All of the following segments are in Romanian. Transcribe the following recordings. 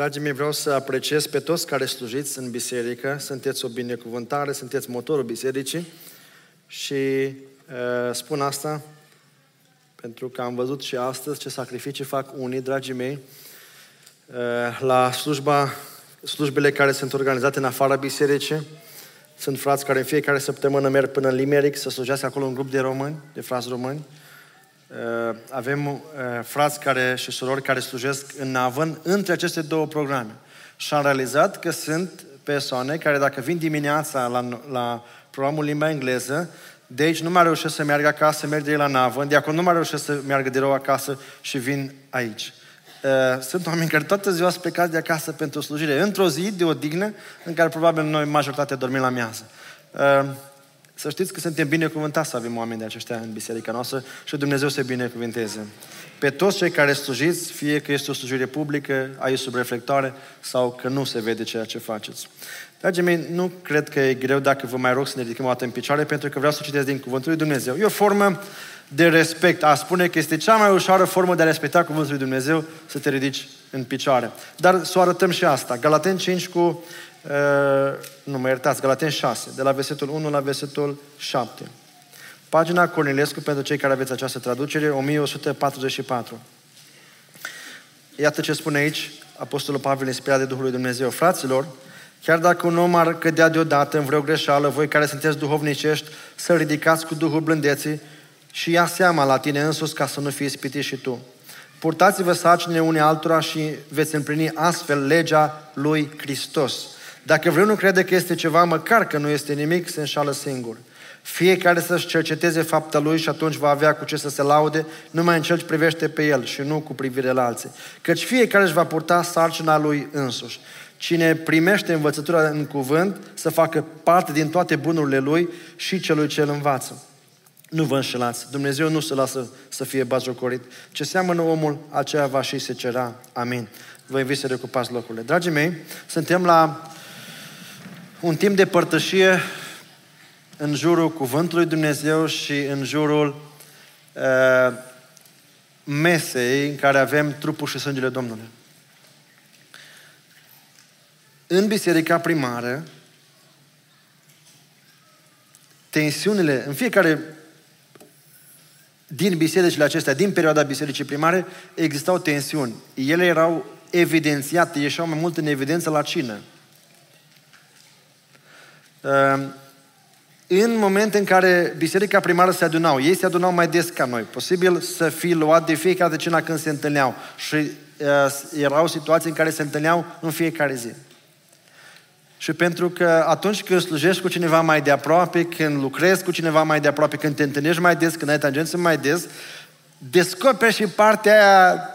Dragii mei, vreau să apreciez pe toți care slujiți în biserică. Sunteți o binecuvântare, sunteți motorul bisericii. Și uh, spun asta pentru că am văzut și astăzi ce sacrificii fac unii, dragii mei, uh, la slujba, slujbele care sunt organizate în afara bisericii. Sunt frați care în fiecare săptămână merg până în Limerick să slujească acolo un grup de români, de frați români. Uh, avem uh, frați care, și surori care slujesc în navăn între aceste două programe. Și am realizat că sunt persoane care dacă vin dimineața la, la programul limba engleză, de aici nu mai reușesc să meargă acasă, merg de la navă, de acolo nu mai reușesc să meargă de rău acasă și vin aici. Uh, sunt oameni care toată ziua sunt plecați de acasă pentru slujire, într-o zi de odihnă în care probabil noi majoritatea dormim la miază. Să știți că suntem binecuvântați să avem oameni de aceștia în biserica noastră și Dumnezeu să binecuvinteze. Pe toți cei care slujiți, fie că este o slujire publică, aici sub reflectoare, sau că nu se vede ceea ce faceți. Dragii mei, nu cred că e greu dacă vă mai rog să ne ridicăm o dată în picioare, pentru că vreau să citesc din Cuvântul lui Dumnezeu. E o formă de respect. A spune că este cea mai ușoară formă de a respecta Cuvântul lui Dumnezeu să te ridici în picioare. Dar să o arătăm și asta. Galaten 5 cu Uh, nu mă iertați, Galaten 6, de la versetul 1 la versetul 7. Pagina Cornilescu, pentru cei care aveți această traducere, 1144. Iată ce spune aici Apostolul Pavel, inspirat de Duhul lui Dumnezeu. Fraților, chiar dacă un om ar cădea deodată în vreo greșeală, voi care sunteți duhovnicești, să ridicați cu Duhul blândeții și ia seama la tine însus ca să nu fii ispitit și tu. Purtați-vă sarcinile unei altora și veți împlini astfel legea lui Hristos. Dacă vreunul crede că este ceva, măcar că nu este nimic, se înșală singur. Fiecare să-și cerceteze fapta lui și atunci va avea cu ce să se laude, numai în cel ce privește pe el și nu cu privire la alții. Căci fiecare își va purta sarcina lui însuși. Cine primește învățătura în cuvânt, să facă parte din toate bunurile lui și celui ce îl învață. Nu vă înșelați. Dumnezeu nu se lasă să fie bazjocorit. Ce seamănă omul, aceea va și se cera. Amin. Vă invit să recupați locurile. Dragii mei, suntem la un timp de părtășie în jurul Cuvântului Dumnezeu și în jurul uh, mesei în care avem trupul și sângele Domnului. În biserica primară, tensiunile, în fiecare din bisericile acestea, din perioada bisericii primare, existau tensiuni. Ele erau evidențiate, ieșeau mai mult în evidență la cină. Ehm, în momente în care biserica primară se adunau, ei se adunau mai des ca noi. Posibil să fi luat de fiecare cina când se întâlneau. Și uh, erau situații în care se întâlneau în fiecare zi. Și pentru că atunci când slujești cu cineva mai de aproape, când lucrezi cu cineva mai de aproape, când te întâlnești mai des, când ai tangențe mai des, descoperi și partea aia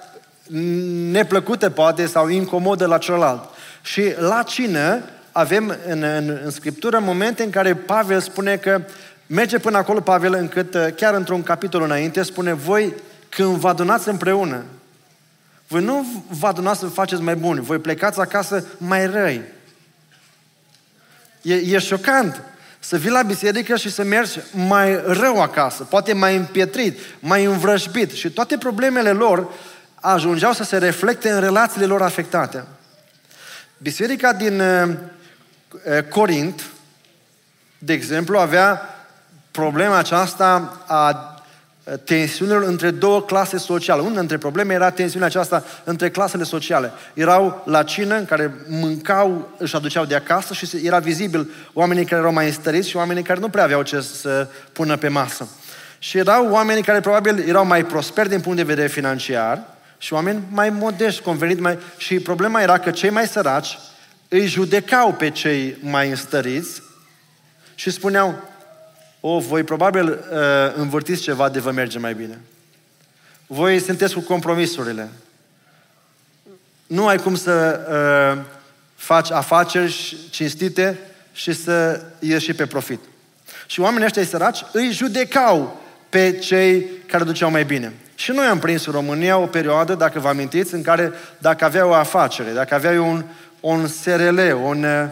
neplăcută poate sau incomodă la celălalt. Și la cină avem în, în, în Scriptură momente în care Pavel spune că merge până acolo Pavel încât uh, chiar într-un capitol înainte spune voi când vă adunați împreună, voi nu vă adunați să faceți mai buni, voi plecați acasă mai răi. E, e șocant să vii la biserică și să mergi mai rău acasă, poate mai împietrit, mai învrășbit și toate problemele lor ajungeau să se reflecte în relațiile lor afectate. Biserica din uh, Eh, Corint, de exemplu, avea problema aceasta a eh, tensiunilor între două clase sociale. Una dintre probleme era tensiunea aceasta între clasele sociale. Erau la cină în care mâncau, își aduceau de acasă și era vizibil oamenii care erau mai înstăriți și oamenii care nu prea aveau ce să pună pe masă. Și erau oamenii care probabil erau mai prosperi din punct de vedere financiar și oameni mai modești, convenit mai... Și problema era că cei mai săraci îi judecau pe cei mai înstăriți și spuneau, o, voi probabil uh, învârtiți ceva de vă merge mai bine. Voi sunteți cu compromisurile. Nu ai cum să uh, faci afaceri cinstite și să ieși pe profit. Și oamenii ăștia săraci îi judecau pe cei care duceau mai bine. Și noi am prins în România o perioadă, dacă vă amintiți, în care dacă aveai o afacere, dacă aveai un, un SRL, un, uh,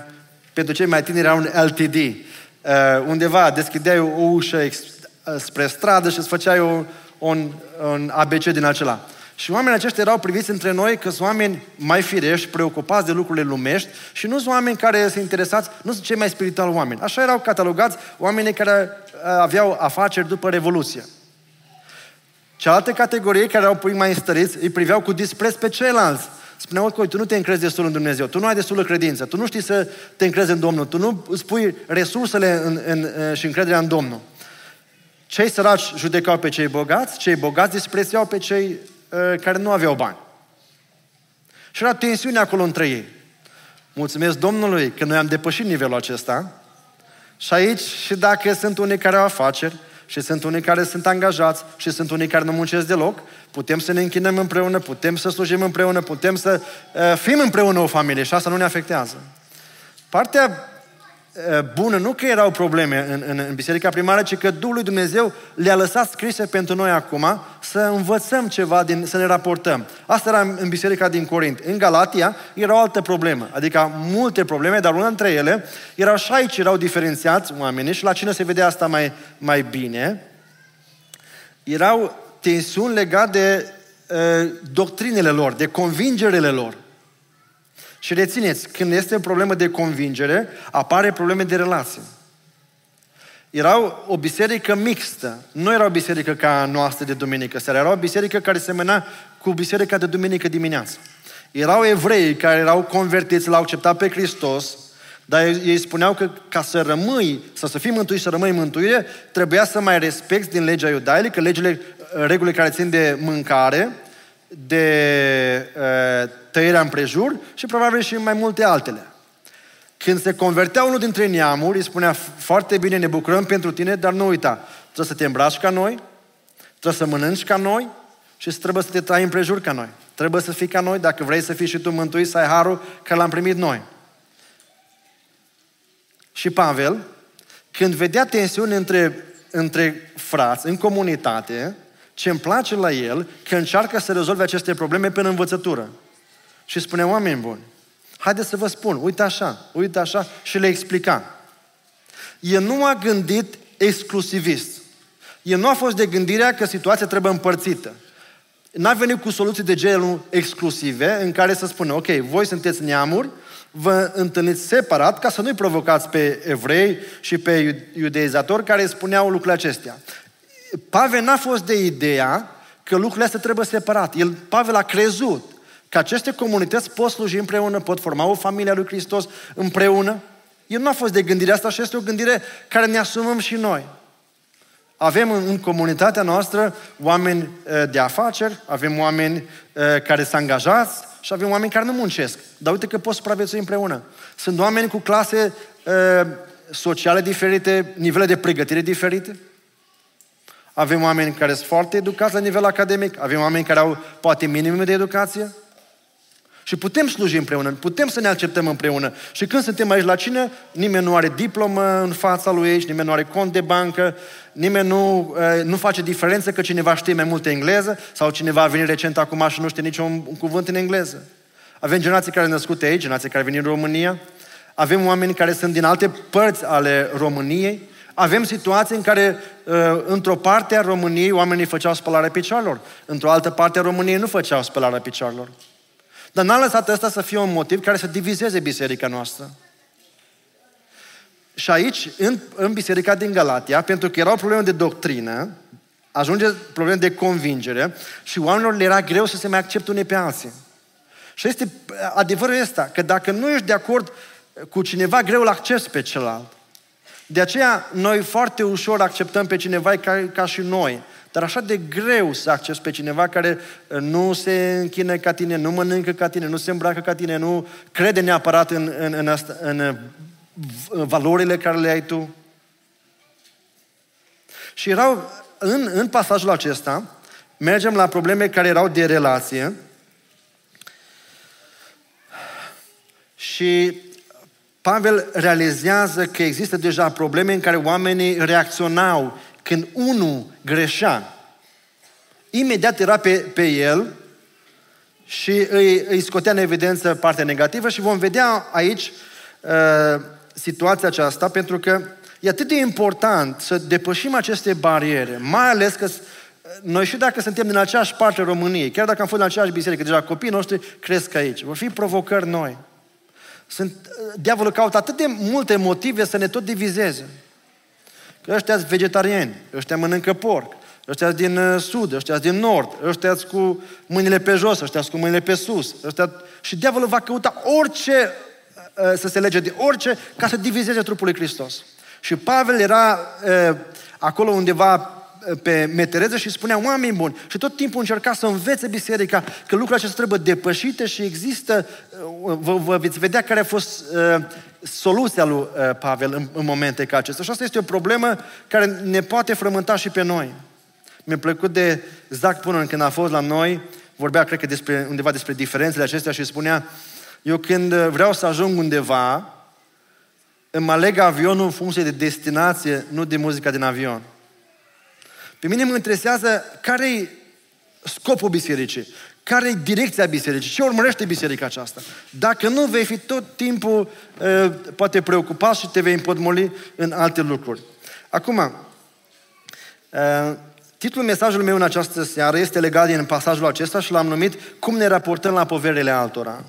pentru cei mai tineri era un LTD. Uh, undeva deschideai o ușă uh, spre stradă și îți făceai un, un ABC din acela. Și oamenii aceștia erau priviți între noi că sunt oameni mai firești, preocupați de lucrurile lumești și nu sunt oameni care se interesați, nu sunt cei mai spirituali oameni. Așa erau catalogați oamenii care uh, aveau afaceri după Revoluție. Cealaltă categorie, care erau puțin mai înstăriți, îi priveau cu dispreț pe ceilalți. Spuneau că tu nu te încrezi destul în Dumnezeu, tu nu ai destulă credință, tu nu știi să te încrezi în Domnul, tu nu îți pui resursele în, în, în, și încrederea în Domnul. Cei săraci judecau pe cei bogați, cei bogați disprețuiau pe cei uh, care nu aveau bani. Și era tensiune acolo între ei. Mulțumesc Domnului că noi am depășit nivelul acesta. Și aici, și dacă sunt unii care au afaceri, și sunt unii care sunt angajați și sunt unii care nu muncesc deloc, putem să ne închinăm împreună, putem să slujim împreună, putem să uh, fim împreună o familie și asta nu ne afectează. Partea bună, nu că erau probleme în, în, în biserica primară, ci că Duhul lui Dumnezeu le-a lăsat scrise pentru noi acum să învățăm ceva, din, să ne raportăm. Asta era în biserica din Corint. În Galatia era o altă problemă, adică multe probleme, dar una dintre ele erau și aici erau diferențiați oamenii și la cine se vedea asta mai, mai bine. Erau tensiuni legate de uh, doctrinele lor, de convingerile lor. Și rețineți, când este o problemă de convingere, apare probleme de relație. Erau o biserică mixtă. Nu era o biserică ca noastră de duminică seara. Era o biserică care semăna cu biserica de duminică dimineață. Erau evrei care erau convertiți, l-au acceptat pe Hristos, dar ei spuneau că ca să rămâi, să, să fii mântuit și să rămâi mântuire, trebuia să mai respecti din legea iudaică, legile, regulile care țin de mâncare, de uh, tăierea împrejur și probabil și mai multe altele. Când se convertea unul dintre neamuri, îi spunea foarte bine, ne bucurăm pentru tine, dar nu uita, trebuie să te îmbraci ca noi, trebuie să mănânci ca noi și trebuie să te trai împrejur ca noi. Trebuie să fii ca noi, dacă vrei să fii și tu mântuit, să ai harul că l-am primit noi. Și Pavel, când vedea tensiuni între, între frați, în comunitate, ce îmi place la el, că încearcă să rezolve aceste probleme prin învățătură. Și spune, oameni buni, haideți să vă spun, uite așa, uite așa, și le explica. El nu a gândit exclusivist. El nu a fost de gândirea că situația trebuie împărțită. N-a venit cu soluții de genul exclusive în care să spună, ok, voi sunteți neamuri, vă întâlniți separat ca să nu-i provocați pe evrei și pe iudeizatori care spuneau lucrurile acestea. Pavel n-a fost de ideea că lucrurile astea trebuie separat. El, Pavel a crezut că aceste comunități pot sluji împreună, pot forma o familie a lui Hristos împreună. El nu a fost de gândire asta și este o gândire care ne asumăm și noi. Avem în, în comunitatea noastră oameni uh, de afaceri, avem oameni uh, care sunt angajați și avem oameni care nu muncesc. Dar uite că pot supraviețui împreună. Sunt oameni cu clase uh, sociale diferite, nivele de pregătire diferite. Avem oameni care sunt foarte educați la nivel academic, avem oameni care au poate minimum de educație. Și putem sluji împreună, putem să ne acceptăm împreună. Și când suntem aici la cine, nimeni nu are diplomă în fața lui aici, nimeni nu are cont de bancă, nimeni nu, uh, nu face diferență că cineva știe mai multe engleză sau cineva a venit recent acum și nu știe niciun cuvânt în engleză. Avem generații care sunt născute aici, generații care vin în România, avem oameni care sunt din alte părți ale României, avem situații în care uh, într-o parte a României oamenii făceau spălarea picioarelor, într-o altă parte a României nu făceau spălarea picioarelor. Dar n-a lăsat ăsta să fie un motiv care să divizeze biserica noastră. Și aici, în, în biserica din Galatia, pentru că erau probleme de doctrină, ajunge probleme de convingere și oamenilor le era greu să se mai accepte unii pe alții. Și este adevărul ăsta, că dacă nu ești de acord cu cineva, greu îl accepti pe celălalt. De aceea, noi foarte ușor acceptăm pe cineva ca, ca și noi. Dar așa de greu să accepti pe cineva care uh, nu se închină ca tine, nu mănâncă ca tine, nu se îmbracă ca tine, nu crede neapărat în, în, în, asta, în, în uh, valorile care le ai tu. Și erau, în, în pasajul acesta, mergem la probleme care erau de relație și Pavel realizează că există deja probleme în care oamenii reacționau când unul greșea. Imediat era pe, pe el și îi, îi scotea în evidență partea negativă și vom vedea aici uh, situația aceasta pentru că e atât de important să depășim aceste bariere, mai ales că noi și dacă suntem din aceeași parte a României, chiar dacă am fost în aceeași biserică, deja copiii noștri cresc aici. Vor fi provocări noi. Sunt, diavolul caută atât de multe motive să ne tot divizeze. Că ăștia sunt vegetariani, ăștia mănâncă porc, ăștia din uh, sud, ăștia din nord, ăștia cu mâinile pe jos, ăștia cu mâinile pe sus. Ăștia... Și diavolul va căuta orice uh, să se lege de orice ca să divizeze trupul lui Hristos. Și Pavel era uh, acolo undeva pe metereză și spunea oameni buni. Și tot timpul încerca să învețe biserica că lucrurile acestea trebuie depășite și există, vă, vă veți vedea care a fost uh, soluția lui uh, Pavel în, în momente ca acestea. Și asta este o problemă care ne poate frământa și pe noi. Mi-a plăcut de Zac până când a fost la noi, vorbea, cred că, despre, undeva despre diferențele acestea și spunea, eu când vreau să ajung undeva, îmi aleg avionul în funcție de destinație, nu de muzica din avion. Pe mine mă interesează care e scopul bisericii, care e direcția bisericii, ce urmărește biserica aceasta. Dacă nu, vei fi tot timpul uh, poate preocupat și te vei împotmoli în alte lucruri. Acum, uh, titlul mesajului meu în această seară este legat din pasajul acesta și l-am numit Cum ne raportăm la poverile altora.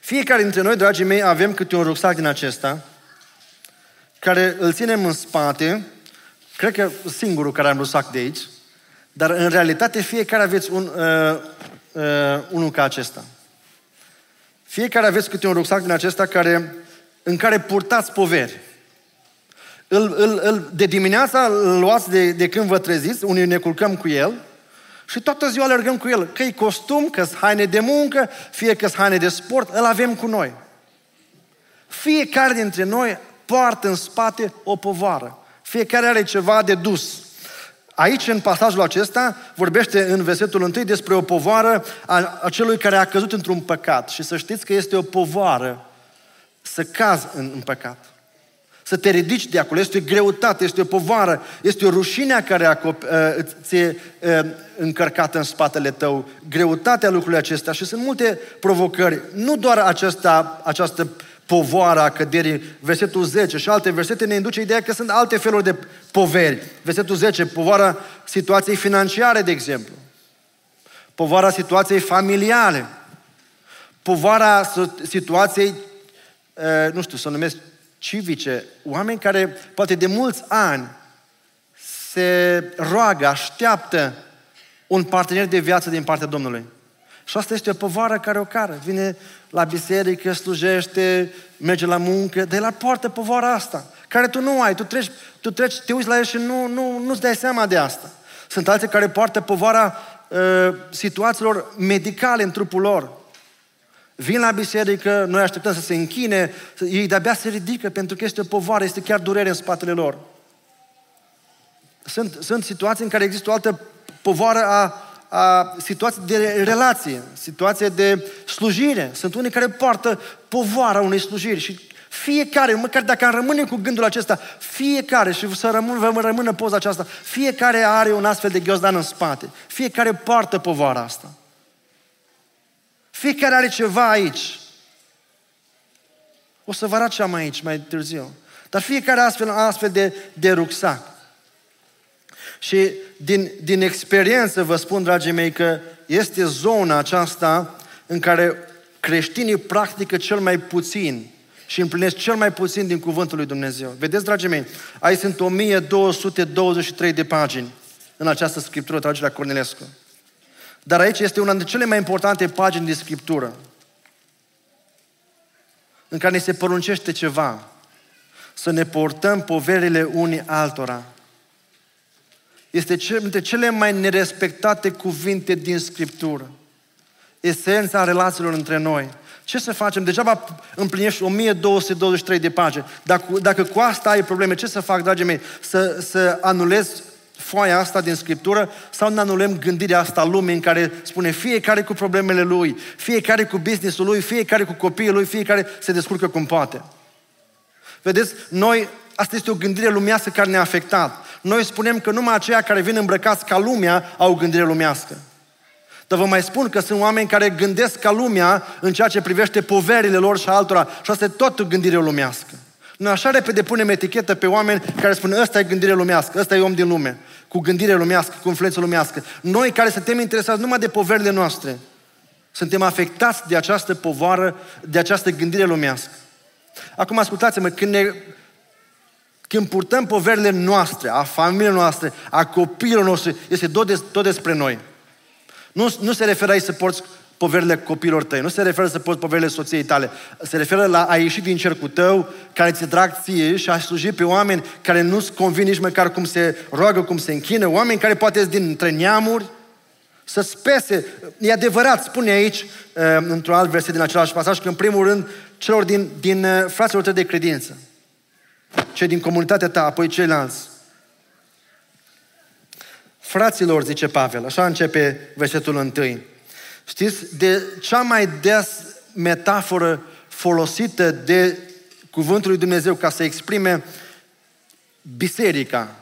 Fiecare dintre noi, dragii mei, avem câte un rucsac din acesta, care îl ținem în spate Cred că singurul care am rusac de aici, dar în realitate fiecare aveți un, uh, uh, unul ca acesta. Fiecare aveți câte un rucsac din acesta care, în care purtați poveri. Îl, îl, îl, de dimineața îl luați de, de când vă treziți, unii ne culcăm cu el și toată ziua alergăm cu el. Că-i costum, că haine de muncă, fie că haine de sport, îl avem cu noi. Fiecare dintre noi poartă în spate o povară. Fiecare are ceva de dus. Aici, în pasajul acesta, vorbește în versetul 1 despre o povară a, a celui care a căzut într-un păcat. Și să știți că este o povară să cazi în, în păcat. Să te ridici de acolo. Este o greutate, este o povară, este o rușine care ți-e încărcată în spatele tău. Greutatea lucrurilor acestea. Și sunt multe provocări. Nu doar aceasta, această povoara căderii, versetul 10 și alte versete ne induce ideea că sunt alte feluri de poveri. Versetul 10, povara situației financiare, de exemplu. Povara situației familiale. Povara situației, nu știu, să o numesc civice, oameni care poate de mulți ani se roagă, așteaptă un partener de viață din partea Domnului. Și asta este o povară care o cară. Vine la biserică, slujește, merge la muncă, dar la poartă povara asta, care tu nu ai. Tu treci, tu treci te uiți la el și nu, nu, nu-ți dai seama de asta. Sunt alții care poartă povara uh, situațiilor medicale în trupul lor. Vin la biserică, noi așteptăm să se închine, ei de-abia se ridică pentru că este o povară, este chiar durere în spatele lor. Sunt, sunt situații în care există o altă povară a a, situații de relație, situație de slujire. Sunt unii care poartă povara unei slujiri și fiecare, măcar dacă am rămâne cu gândul acesta, fiecare, și să rămân, vă rămână poza aceasta, fiecare are un astfel de ghiozdan în spate. Fiecare poartă povara asta. Fiecare are ceva aici. O să vă arăt ce am aici mai târziu. Dar fiecare astfel, astfel de, de rucsac. Și din, din experiență vă spun, dragii mei, că este zona aceasta în care creștinii practică cel mai puțin și împlinesc cel mai puțin din cuvântul lui Dumnezeu. Vedeți, dragii mei, aici sunt 1223 de pagini în această scriptură, tragerea Cornelescu. Dar aici este una dintre cele mai importante pagini din scriptură în care ne se poruncește ceva. Să ne portăm poverile unii altora este dintre cele mai nerespectate cuvinte din Scriptură. Esența relațiilor între noi. Ce să facem? Degeaba împlinești 1223 de pagini. Dacă, dacă cu asta ai probleme, ce să fac, dragii mei? Să, să anulez foaia asta din Scriptură sau ne anulăm gândirea asta lumii în care spune fiecare cu problemele lui, fiecare cu businessul lui, fiecare cu copiii lui, fiecare se descurcă cum poate. Vedeți, noi, asta este o gândire lumească care ne-a afectat. Noi spunem că numai aceia care vin îmbrăcați ca lumea au o gândire lumească. Dar vă mai spun că sunt oameni care gândesc ca lumea în ceea ce privește poverile lor și altora. Și asta e tot o gândire lumească. Noi așa repede punem etichetă pe oameni care spun ăsta e gândire lumească, ăsta e om din lume, cu gândire lumească, cu influență lumească. Noi care suntem interesați numai de poverile noastre, suntem afectați de această povară, de această gândire lumească. Acum ascultați-mă, când, ne, când purtăm poverile noastre, a familiei noastre, a copiilor noștri, este tot, des, tot despre noi. Nu, nu se referă aici să porți poverile copilor tăi, nu se referă să poți poverile soției tale, se referă la a ieși din cercul tău, care ți-e drag ție și a sluji pe oameni care nu-ți convin nici măcar cum se roagă, cum se închină, oameni care poate din între neamuri, să spese. E adevărat, spune aici, uh, într-un alt verset din același pasaj, că în primul rând celor din, din uh, fraților tăi de credință, cei din comunitatea ta, apoi ceilalți. Fraților, zice Pavel, așa începe versetul întâi. Știți, de cea mai des metaforă folosită de Cuvântul lui Dumnezeu ca să exprime biserica.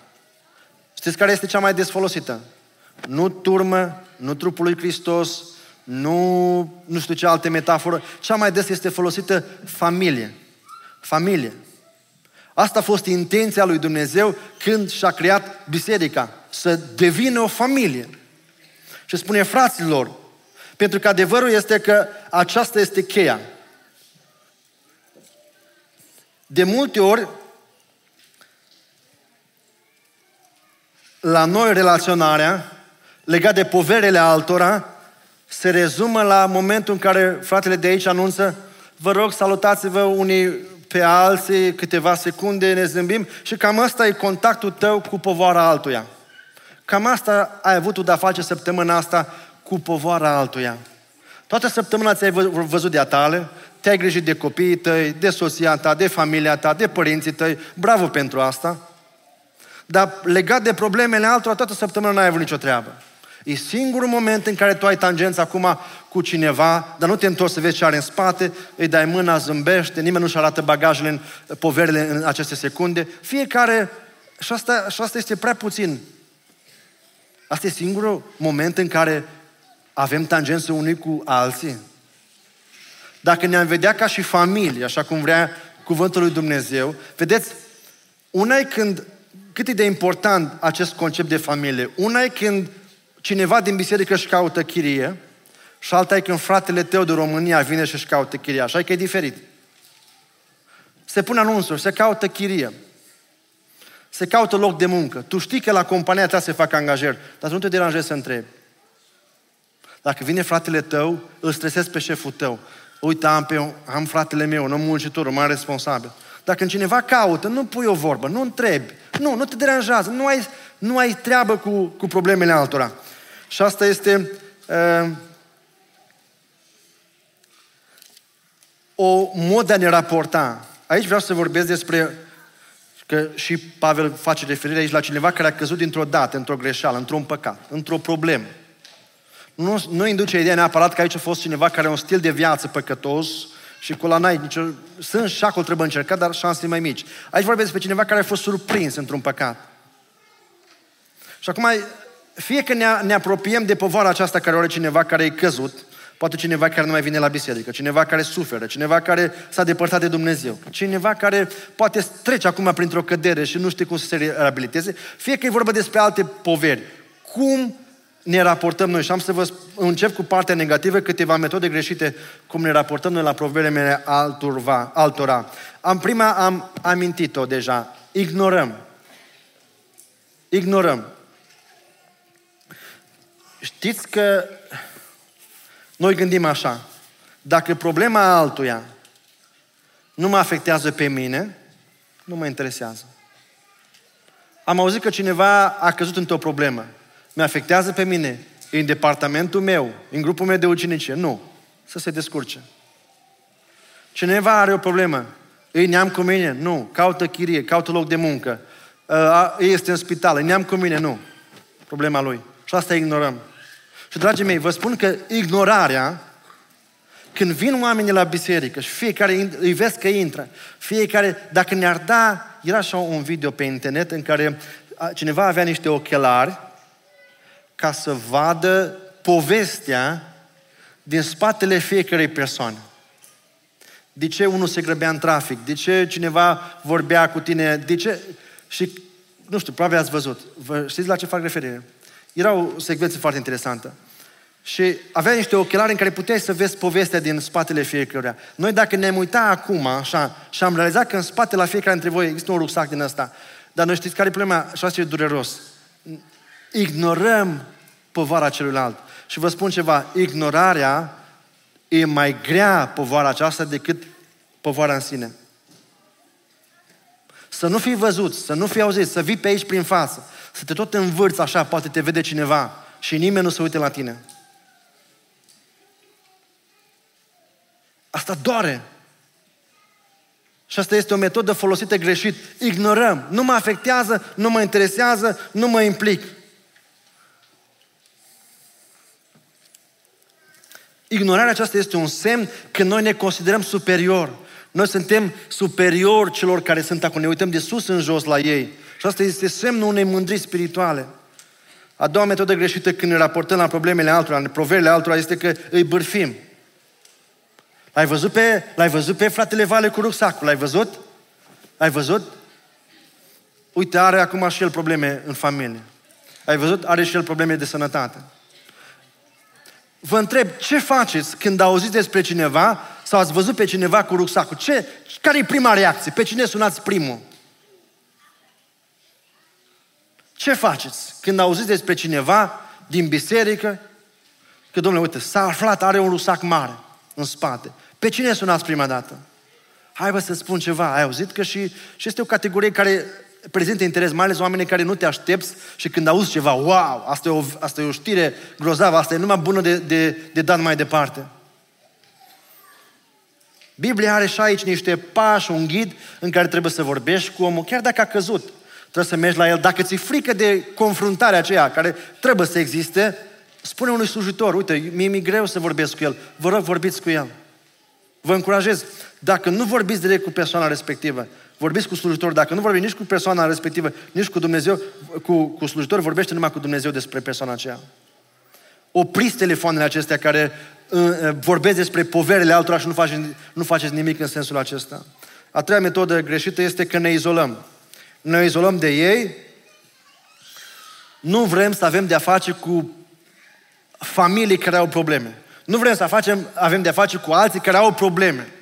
Știți care este cea mai des folosită? Nu turmă, nu trupul lui Hristos, nu, nu știu ce alte metaforă. Cea mai des este folosită familie. Familie. Asta a fost intenția lui Dumnezeu când și-a creat biserica. Să devină o familie. Și spune fraților, pentru că adevărul este că aceasta este cheia. De multe ori, la noi relaționarea legat de poverele altora se rezumă la momentul în care fratele de aici anunță vă rog, salutați-vă unii pe alții câteva secunde, ne zâmbim și cam asta e contactul tău cu povara altuia. Cam asta ai avut de-a face săptămâna asta cu povara altuia. Toată săptămâna ți-ai văzut de-a tale, te-ai grijit de copiii tăi, de soția ta, de familia ta, de părinții tăi. Bravo pentru asta. Dar legat de problemele altora, toată săptămâna n-ai avut nicio treabă. E singurul moment în care tu ai tangență acum cu cineva, dar nu te întorci să vezi ce are în spate, îi dai mâna, zâmbește, nimeni nu-și arată bagajele în poverile în aceste secunde. Fiecare, și asta, și asta este prea puțin. Asta e singurul moment în care avem tangență unii cu alții. Dacă ne-am vedea ca și familie, așa cum vrea cuvântul lui Dumnezeu, vedeți, una e când, cât e de important acest concept de familie, una e când cineva din biserică își caută chirie și alta e când fratele tău de România vine și își caută chirie. Așa e că e diferit. Se pune anunțuri, se caută chirie. Se caută loc de muncă. Tu știi că la compania ta se fac angajări, dar nu te deranjezi să întrebi. Dacă vine fratele tău, îl stresezi pe șeful tău. Uite, am, pe, am fratele meu, un om muncitor, un mai responsabil. Dacă cineva caută, nu pui o vorbă, nu întrebi. Nu, nu te deranjează, nu ai, nu ai treabă cu, cu problemele altora. Și asta este uh, o mod de a ne raporta. Aici vreau să vorbesc despre că și Pavel face referire aici la cineva care a căzut dintr-o dată, într-o greșeală, într-un păcat, într-o problemă. Nu, nu induce ideea neapărat că aici a fost cineva care are un stil de viață păcătos și cu la n-ai nicio... Sunt și acolo trebuie încercat, dar șanse mai mici. Aici vorbesc despre cineva care a fost surprins într-un păcat. Și acum, fie că ne, ne apropiem de povara aceasta care are cineva care e căzut, poate cineva care nu mai vine la biserică, cineva care suferă, cineva care s-a depărtat de Dumnezeu, cineva care poate trece acum printr-o cădere și nu știe cum să se reabiliteze, fie că e vorba despre alte poveri. Cum ne raportăm noi. Și am să vă încep cu partea negativă, câteva metode greșite cum ne raportăm noi la problemele altora. altora. Am prima am amintit-o deja. Ignorăm. Ignorăm. Știți că noi gândim așa. Dacă problema altuia nu mă afectează pe mine, nu mă interesează. Am auzit că cineva a căzut într-o problemă mi afectează pe mine, e în departamentul meu, în grupul meu de ucenicie. Nu. Să se descurce. Cineva are o problemă, îi neam cu mine? Nu. Caută chirie, caută loc de muncă. Este în spital, îi neam cu mine? Nu. Problema lui. Și asta ignorăm. Și, dragii mei, vă spun că ignorarea, când vin oamenii la biserică și fiecare îi vezi că intră, fiecare, dacă ne-ar da, era așa un video pe internet în care cineva avea niște ochelari ca să vadă povestea din spatele fiecarei persoane. De ce unul se grăbea în trafic? De ce cineva vorbea cu tine? De ce? Și, nu știu, probabil ați văzut. Vă știți la ce fac referire? Era o secvență foarte interesantă. Și avea niște ochelari în care puteai să vezi povestea din spatele fiecăruia. Noi dacă ne-am uitat acum, așa, și am realizat că în spate la fiecare dintre voi există un rucsac din ăsta, dar noi știți care e problema? Și asta e dureros. Ignorăm povara celuilalt. Și vă spun ceva, ignorarea e mai grea povara aceasta decât povara în sine. Să nu fii văzut, să nu fii auzit, să vii pe aici prin față, să te tot învârți așa, poate te vede cineva și nimeni nu se uite la tine. Asta doare. Și asta este o metodă folosită greșit. Ignorăm. Nu mă afectează, nu mă interesează, nu mă implic. Ignorarea aceasta este un semn că noi ne considerăm superior. Noi suntem superior celor care sunt acolo. Ne uităm de sus în jos la ei. Și asta este semnul unei mândrii spirituale. A doua metodă greșită când ne raportăm la problemele altora, la proverile altora, este că îi bârfim. L-ai văzut pe, l-ai văzut pe fratele Vale cu rucsacul? L-ai văzut? Ai văzut? Uite, are acum și el probleme în familie. Ai văzut? Are și el probleme de sănătate. Vă întreb, ce faceți când auziți despre cineva sau ați văzut pe cineva cu rucsacul? Ce, care e prima reacție? Pe cine sunați primul? Ce faceți când auziți despre cineva din biserică că, domnule, uite, s-a aflat, are un rusac mare în spate. Pe cine sunați prima dată? Hai bă să spun ceva, ai auzit că și, și este o categorie care prezintă interes, mai ales oamenii care nu te aștepți și când auzi ceva, wow, asta e o, asta e o știre grozavă, asta e numai bună de, de, de dat mai departe. Biblia are și aici niște pași, un ghid în care trebuie să vorbești cu omul, chiar dacă a căzut. Trebuie să mergi la el. Dacă ți-e frică de confruntarea aceea care trebuie să existe, spune unui slujitor, uite, mie mi-e greu să vorbesc cu el, vă rog, vorbiți cu el. Vă încurajez, dacă nu vorbiți direct cu persoana respectivă, vorbiți cu slujitor, dacă nu vorbiți nici cu persoana respectivă, nici cu Dumnezeu, cu, cu slujitor, vorbește numai cu Dumnezeu despre persoana aceea. Opriți telefoanele acestea care uh, uh, vorbesc despre poverile altora și nu faceți, nu faceți nimic în sensul acesta. A treia metodă greșită este că ne izolăm. Ne izolăm de ei, nu vrem să avem de-a face cu familii care au probleme. Nu vrem să facem, avem de-a face cu alții care au probleme.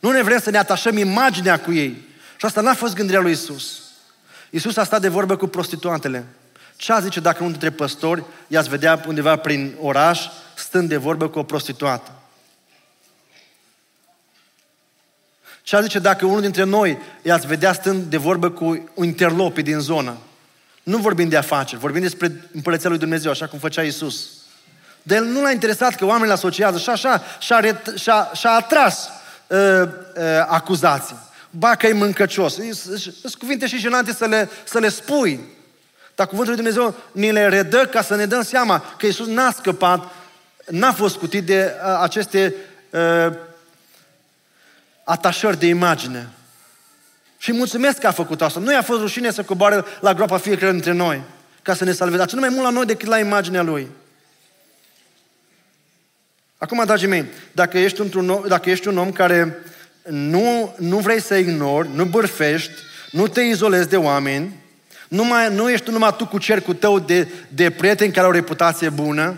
Nu ne vrem să ne atașăm imaginea cu ei. Și asta n-a fost gândirea lui Isus. Isus a stat de vorbă cu prostituantele. Ce a zice dacă unul dintre păstori i-ați vedea undeva prin oraș stând de vorbă cu o prostituată? Ce a zice dacă unul dintre noi i-ați vedea stând de vorbă cu interlopii din zonă? Nu vorbim de afaceri, vorbim despre împărăția lui Dumnezeu, așa cum făcea Isus. De el nu l-a interesat că oamenii asociază și așa și-a, și-a, și-a atras uh, uh, acuzații. Ba că e mâncăcios. Sunt cuvinte și jenante să le, să le spui. Dar cuvântul lui Dumnezeu ni le redă ca să ne dăm seama că Iisus n-a scăpat, n-a fost cutit de uh, aceste uh, atașări de imagine. Și mulțumesc că a făcut asta. Nu i-a fost rușine să coboare la groapa fiecare dintre noi ca să ne salveze. Dar ce nu mai mult la noi decât la imaginea Lui. Acum, dragii mei, dacă ești, într-un, dacă ești un om care nu, nu vrei să ignori, nu bârfești, nu te izolezi de oameni, nu, mai, nu ești numai tu cu cercul tău de, de prieteni care au o reputație bună,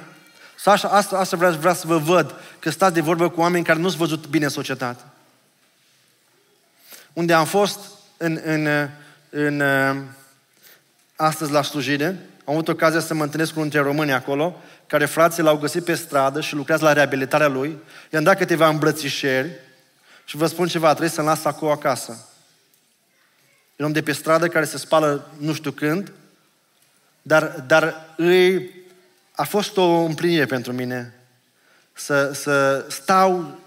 sau așa, asta, asta vreau, vreau să vă văd, că stați de vorbă cu oameni care nu sunt văzut bine în societate. Unde am fost în, în, în, în astăzi la slujire, am avut ocazia să mă întâlnesc cu unul dintre români acolo, care frații l-au găsit pe stradă și lucrează la reabilitarea lui. I-am dat câteva îmbrățișeri și vă spun ceva, trebuie să-l las acolo acasă. E un om de pe stradă care se spală nu știu când, dar, dar îi, a fost o împlinire pentru mine să, să stau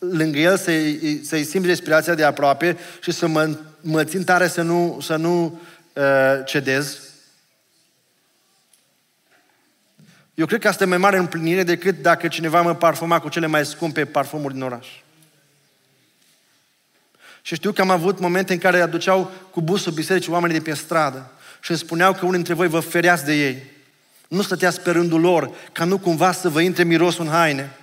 lângă el, să-i, să-i simt respirația de aproape și să mă, mă țin tare să nu, să nu uh, cedez. Eu cred că asta e mai mare împlinire decât dacă cineva mă parfuma cu cele mai scumpe parfumuri din oraș. Și știu că am avut momente în care aduceau cu busul bisericii oamenii de pe stradă și îmi spuneau că unii dintre voi vă fereați de ei. Nu stăteați pe rândul lor, ca nu cumva să vă intre mirosul în haine.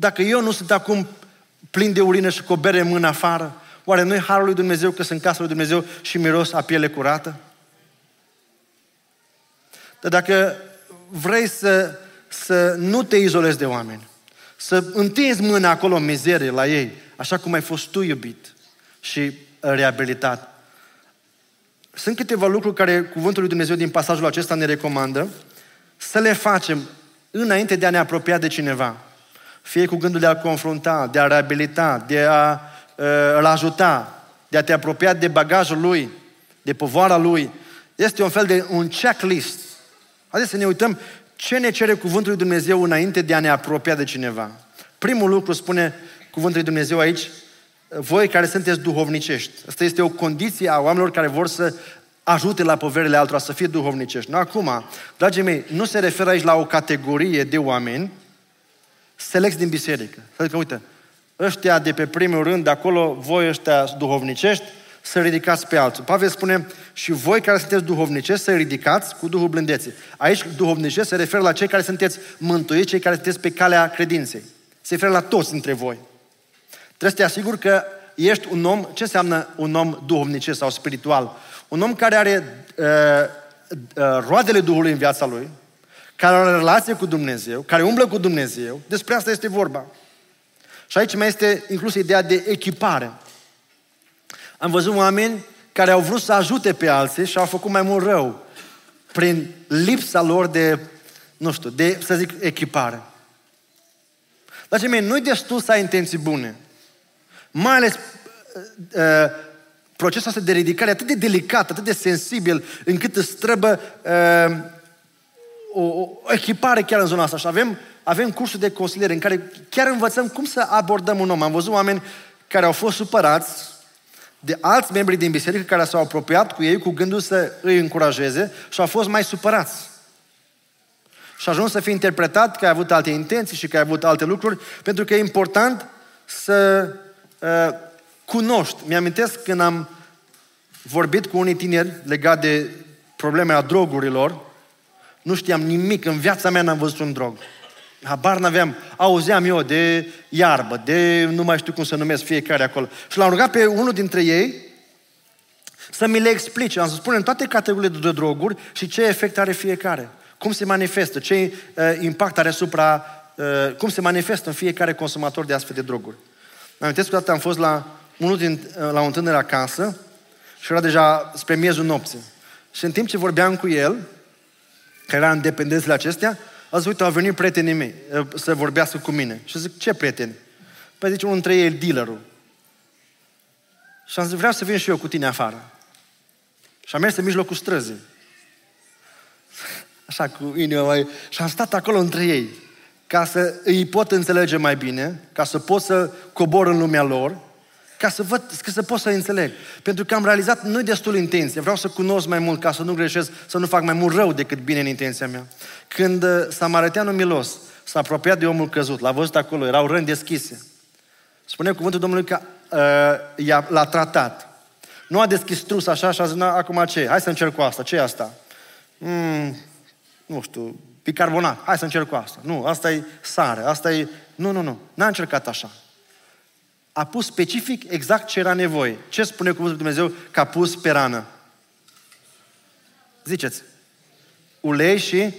Dacă eu nu sunt acum plin de urină și cu o bere în mână afară, oare nu-i harul lui Dumnezeu că sunt casa lui Dumnezeu și miros a piele curată? Dar dacă vrei să, să nu te izolezi de oameni, să întinzi mâna acolo în mizerie la ei, așa cum ai fost tu iubit și reabilitat. Sunt câteva lucruri care Cuvântul lui Dumnezeu din pasajul acesta ne recomandă să le facem înainte de a ne apropia de cineva. Fie cu gândul de a confrunta, de a reabilita, de a uh, ajuta, de a te apropia de bagajul lui, de povoara lui. Este un fel de un checklist. Haideți să ne uităm ce ne cere Cuvântul lui Dumnezeu înainte de a ne apropia de cineva. Primul lucru spune Cuvântul lui Dumnezeu aici, voi care sunteți duhovnicești. Asta este o condiție a oamenilor care vor să ajute la poverile altora, să fie duhovnicești. Nu, acum, dragii mei, nu se referă aici la o categorie de oameni selecți din biserică. Să zică, uite, ăștia de pe primul rând, de acolo, voi ăștia duhovnicești, să ridicați pe alții. Pavel spune, și voi care sunteți duhovnicești, să ridicați cu Duhul blândeții. Aici duhovnicești se referă la cei care sunteți mântuiți, cei care sunteți pe calea credinței. Se referă la toți dintre voi. Trebuie să te asiguri că ești un om, ce înseamnă un om duhovnicesc sau spiritual? Un om care are uh, uh, roadele Duhului în viața lui, care are o relație cu Dumnezeu, care umblă cu Dumnezeu, despre asta este vorba. Și aici mai este inclusă ideea de echipare. Am văzut oameni care au vrut să ajute pe alții și au făcut mai mult rău prin lipsa lor de, nu știu, de, să zic, echipare. Dragii mei, nu-i destul să ai intenții bune. Mai ales uh, uh, procesul ăsta de ridicare atât de delicat, atât de sensibil, încât îți trebuie uh, o, o echipare chiar în zona asta. Și avem, avem cursuri de consiliere în care chiar învățăm cum să abordăm un om. Am văzut oameni care au fost supărați de alți membri din biserică care s-au apropiat cu ei cu gândul să îi încurajeze și au fost mai supărați. Și a ajuns să fie interpretat că ai avut alte intenții și că ai avut alte lucruri, pentru că e important să uh, cunoști. Mi-amintesc când am vorbit cu unii tineri legat de problema drogurilor, nu știam nimic, în viața mea n-am văzut un drog. Habar n-aveam, auzeam eu de iarbă, de nu mai știu cum să numesc fiecare acolo. Și l-am rugat pe unul dintre ei să mi le explice. Am să spunem toate categoriile de droguri și ce efect are fiecare. Cum se manifestă, ce uh, impact are asupra, uh, cum se manifestă în fiecare consumator de astfel de droguri. Am amintesc că am fost la, unul din, uh, la o întâlnire acasă și era deja spre miezul nopții. Și în timp ce vorbeam cu el, care era în dependențele acestea, a zis, uite, au venit prietenii mei uh, să vorbească cu mine. Și zic, ce prieteni? Păi zice, unul dintre ei e dealerul. Și am zis, vreau să vin și eu cu tine afară. Și am mers în mijlocul străzii așa cu inima mai... Și am stat acolo între ei, ca să îi pot înțelege mai bine, ca să pot să cobor în lumea lor, ca să văd, ca să pot să înțeleg. Pentru că am realizat nu destul intenție, vreau să cunosc mai mult, ca să nu greșesc, să nu fac mai mult rău decât bine în intenția mea. Când uh, Samariteanul Milos s-a apropiat de omul căzut, l-a văzut acolo, erau rând deschise. Spune cuvântul Domnului că uh, i-a, l-a tratat. Nu a deschis trus așa și a zis, acum ce? Hai să încerc cu asta. ce e asta? Mm, nu știu, bicarbonat. Hai să încerc cu asta. Nu, asta e sare, asta e... Nu, nu, nu. N-a încercat așa. A pus specific exact ce era nevoie. Ce spune cuvântul Dumnezeu că a pus pe rană? Ziceți. Ulei și,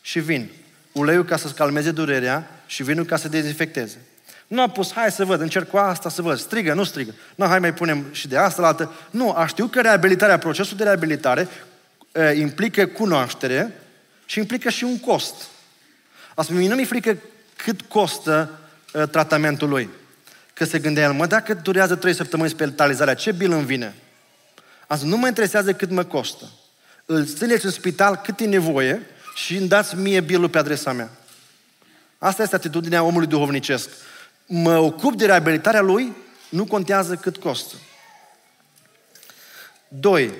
și vin. Uleiul ca să-ți calmeze durerea și vinul ca să dezinfecteze. Nu a pus, hai să văd, încerc cu asta să văd, strigă, nu strigă. Nu, hai mai punem și de asta la altă. Nu, a știu că reabilitarea, procesul de reabilitare e, implică cunoaștere, și implică și un cost. Asta mie nu mi-e frică cât costă uh, tratamentul lui. Că se gândea el, mă, dacă durează trei săptămâni spitalizarea, ce bil îmi vine? Asta nu mă interesează cât mă costă. Îl țineți în spital cât e nevoie și îmi dați mie bilul pe adresa mea. Asta este atitudinea omului duhovnicesc. Mă ocup de reabilitarea lui, nu contează cât costă. Doi,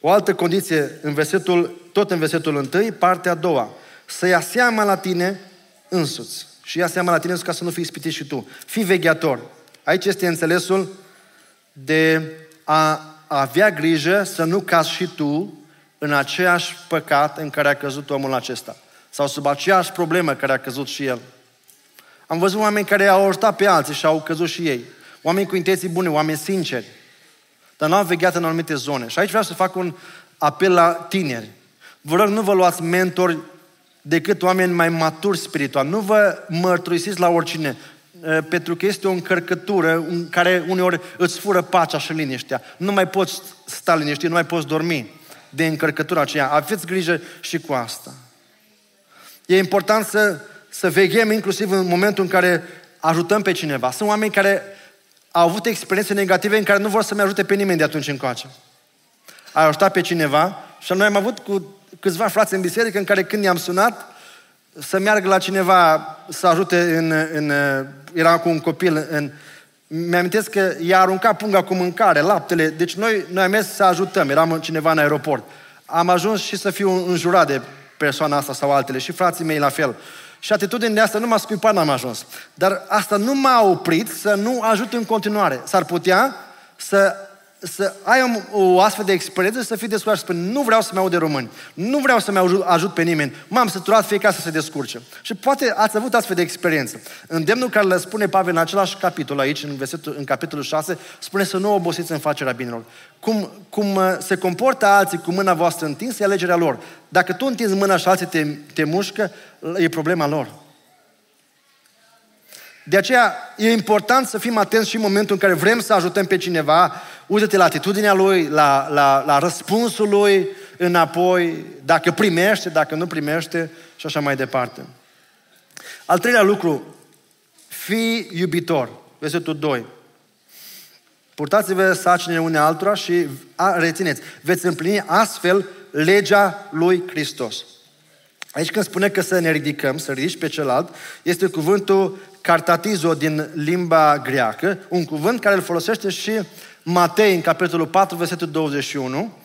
o altă condiție în versetul tot în versetul 1, partea a doua. Să ia seama la tine însuți. Și ia seama la tine însuți ca să nu fii ispitit și tu. Fii vegheator. Aici este înțelesul de a avea grijă să nu cazi și tu în aceeași păcat în care a căzut omul acesta. Sau sub aceeași problemă care a căzut și el. Am văzut oameni care au ajutat pe alții și au căzut și ei. Oameni cu intenții bune, oameni sinceri. Dar nu au vegheat în anumite zone. Și aici vreau să fac un apel la tineri. Vă rog, nu vă luați mentori decât oameni mai maturi spiritual. Nu vă mărturisiți la oricine, eh, pentru că este o încărcătură în care uneori îți fură pacea și liniștea. Nu mai poți sta liniștit, nu mai poți dormi de încărcătura aceea. Aveți grijă și cu asta. E important să, să veghem inclusiv în momentul în care ajutăm pe cineva. Sunt oameni care au avut experiențe negative în care nu vor să-mi ajute pe nimeni de atunci încoace. Ai ajutat pe cineva și noi am avut cu câțiva frați în biserică în care când i-am sunat să meargă la cineva să ajute în... în era cu un copil în... Mi-amintesc că i-a aruncat punga cu mâncare, laptele, deci noi, noi am mers să ajutăm, eram cineva în aeroport. Am ajuns și să fiu înjurat de persoana asta sau altele și frații mei la fel. Și atitudinea asta nu m-a scuipat, n-am ajuns. Dar asta nu m-a oprit să nu ajut în continuare. S-ar putea să să ai o, o astfel de experiență să fii descurcat și spune, nu vreau să-mi aud de români, nu vreau să-mi ajut, ajut pe nimeni, m-am săturat fiecare să se descurce. Și poate ați avut astfel de experiență. Îndemnul care le spune Pavel în același capitol aici, în, versetul, în capitolul 6, spune să nu obosiți în facerea binelor. Cum, cum uh, se comportă alții cu mâna voastră întinsă, e alegerea lor. Dacă tu întinzi mâna și alții te, te mușcă, e problema lor. De aceea e important să fim atenți și în momentul în care vrem să ajutăm pe cineva. Uită-te la atitudinea lui, la, la, la răspunsul lui înapoi, dacă primește, dacă nu primește și așa mai departe. Al treilea lucru, fii iubitor. Versetul 2. Purtați-vă sacinile unei altora și a, rețineți. Veți împlini astfel legea lui Hristos. Aici când spune că să ne ridicăm, să ridici pe celălalt, este cuvântul cartatizo din limba greacă, un cuvânt care îl folosește și Matei în capitolul 4, versetul 21,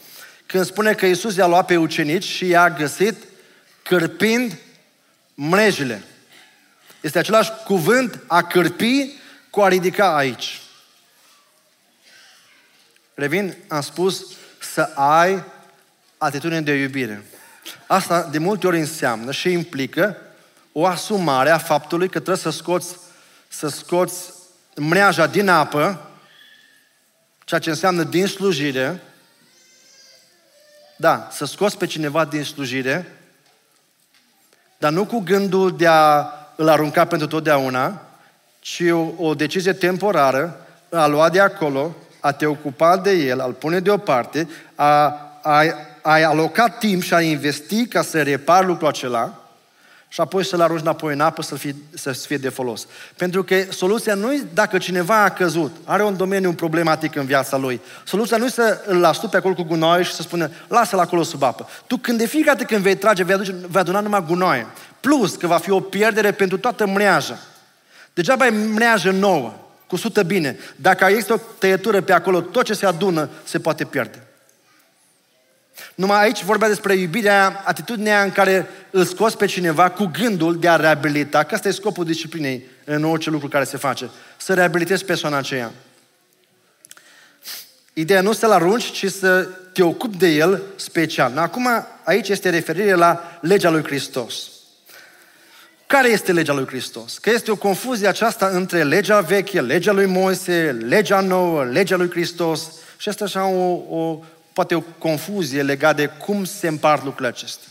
când spune că Iisus i-a luat pe ucenici și i-a găsit cârpind mrejile. Este același cuvânt a cârpi cu a ridica aici. Revin, am spus să ai atitudine de iubire. Asta de multe ori înseamnă și implică o asumare a faptului că trebuie să scoți, să scoți mreaja din apă, ceea ce înseamnă din slujire, da, să scoți pe cineva din slujire, dar nu cu gândul de a îl arunca pentru totdeauna, ci o, o decizie temporară, a lua de acolo, a te ocupa de el, a-l pune deoparte, a, a, a aloca timp și a investi ca să repar lucrul acela, și apoi să-l arunci înapoi în apă să fie, să fie de folos. Pentru că soluția nu e dacă cineva a căzut, are un domeniu problematic în viața lui. Soluția nu e să îl astupe acolo cu gunoi și să spună, lasă-l acolo sub apă. Tu când de fiecare dată când vei trage, vei, aduce, vei aduna numai gunoaie. Plus că va fi o pierdere pentru toată mreaja. Degeaba e mreajă nouă, cu sută bine. Dacă există o tăietură pe acolo, tot ce se adună se poate pierde. Numai aici vorbea despre iubirea, atitudinea în care îl scoți pe cineva cu gândul de a reabilita, că asta e scopul disciplinei în orice lucru care se face, să reabilitezi persoana aceea. Ideea nu să-l arunci, ci să te ocupi de el special. Acum, aici este referire la legea lui Hristos. Care este legea lui Hristos? Că este o confuzie aceasta între legea veche, legea lui Moise, legea nouă, legea lui Hristos. Și asta așa o, o, poate o confuzie legată de cum se împart lucrurile acestea.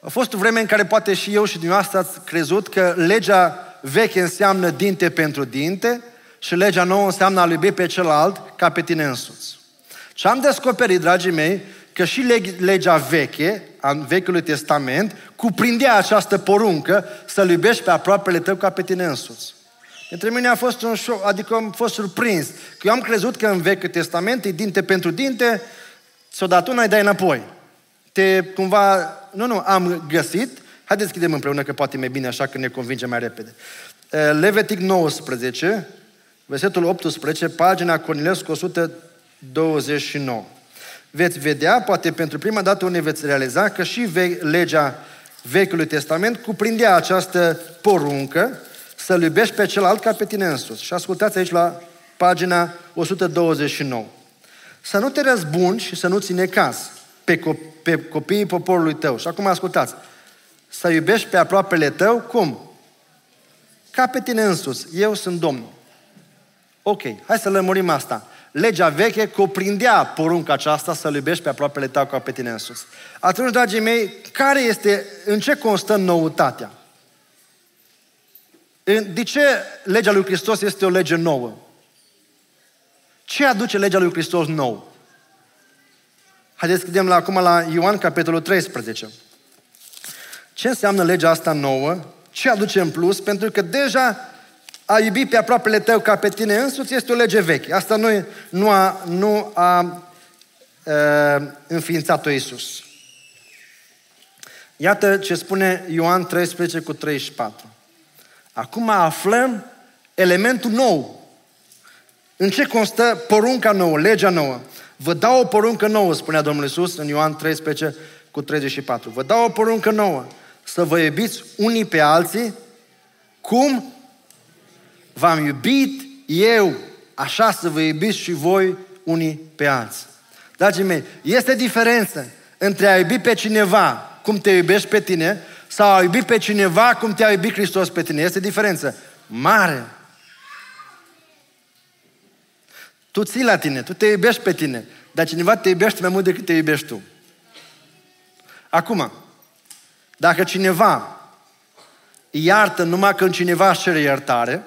A fost o vreme în care poate și eu și dumneavoastră ați crezut că legea veche înseamnă dinte pentru dinte și legea nouă înseamnă a iubi pe celălalt ca pe tine însuți. Și am descoperit, dragii mei, că și legea veche, a Vechiului Testament, cuprindea această poruncă să-L iubești pe aproapele tău ca pe tine însuți. Pentru mine a fost un show, adică am fost surprins. Că eu am crezut că în Vechiul Testament e dinte pentru dinte, ți-o dat una, îi dai înapoi. Te cumva, nu, nu, am găsit, haideți să deschidem împreună că poate mai bine așa că ne convinge mai repede. Eh, Levitic 19, versetul 18, pagina Cornilescu 129. Veți vedea, poate pentru prima dată unde veți realiza că și ve- legea Vechiului Testament cuprindea această poruncă să-L iubești pe celălalt ca pe tine însuți. Și ascultați aici la pagina 129. Să nu te răzbuni și să nu ține caz pe, co- pe copiii poporului tău. Și acum ascultați. Să iubești pe aproapele tău cum? ca pe tine însuți. Eu sunt Domnul. Ok, hai să lămurim asta. Legea veche cuprindea porunca aceasta să-L iubești pe aproapele tău ca pe tine însuți. Atunci, dragii mei, care este, în ce constă noutatea? De ce legea lui Hristos este o lege nouă? Ce aduce legea lui Hristos nou? Haideți să vedem la, acum la Ioan, capitolul 13. Ce înseamnă legea asta nouă? Ce aduce în plus? Pentru că deja a iubi pe aproapele tău ca pe tine însuți este o lege veche. Asta nu, nu a, nu a, a înființat-o Iisus. Iată ce spune Ioan 13 cu 34. Acum aflăm elementul nou. În ce constă porunca nouă, legea nouă? Vă dau o poruncă nouă, spunea Domnul Iisus în Ioan 13 cu 34. Vă dau o poruncă nouă, să vă iubiți unii pe alții cum v-am iubit eu, așa să vă iubiți și voi unii pe alții. Dragii mei, este diferență între a iubi pe cineva cum te iubești pe tine sau a iubi pe cineva cum te-a iubit Hristos pe tine. Este diferență mare. Tu ții la tine, tu te iubești pe tine, dar cineva te iubește mai mult decât te iubești tu. Acum, dacă cineva iartă numai când cineva își cere iertare,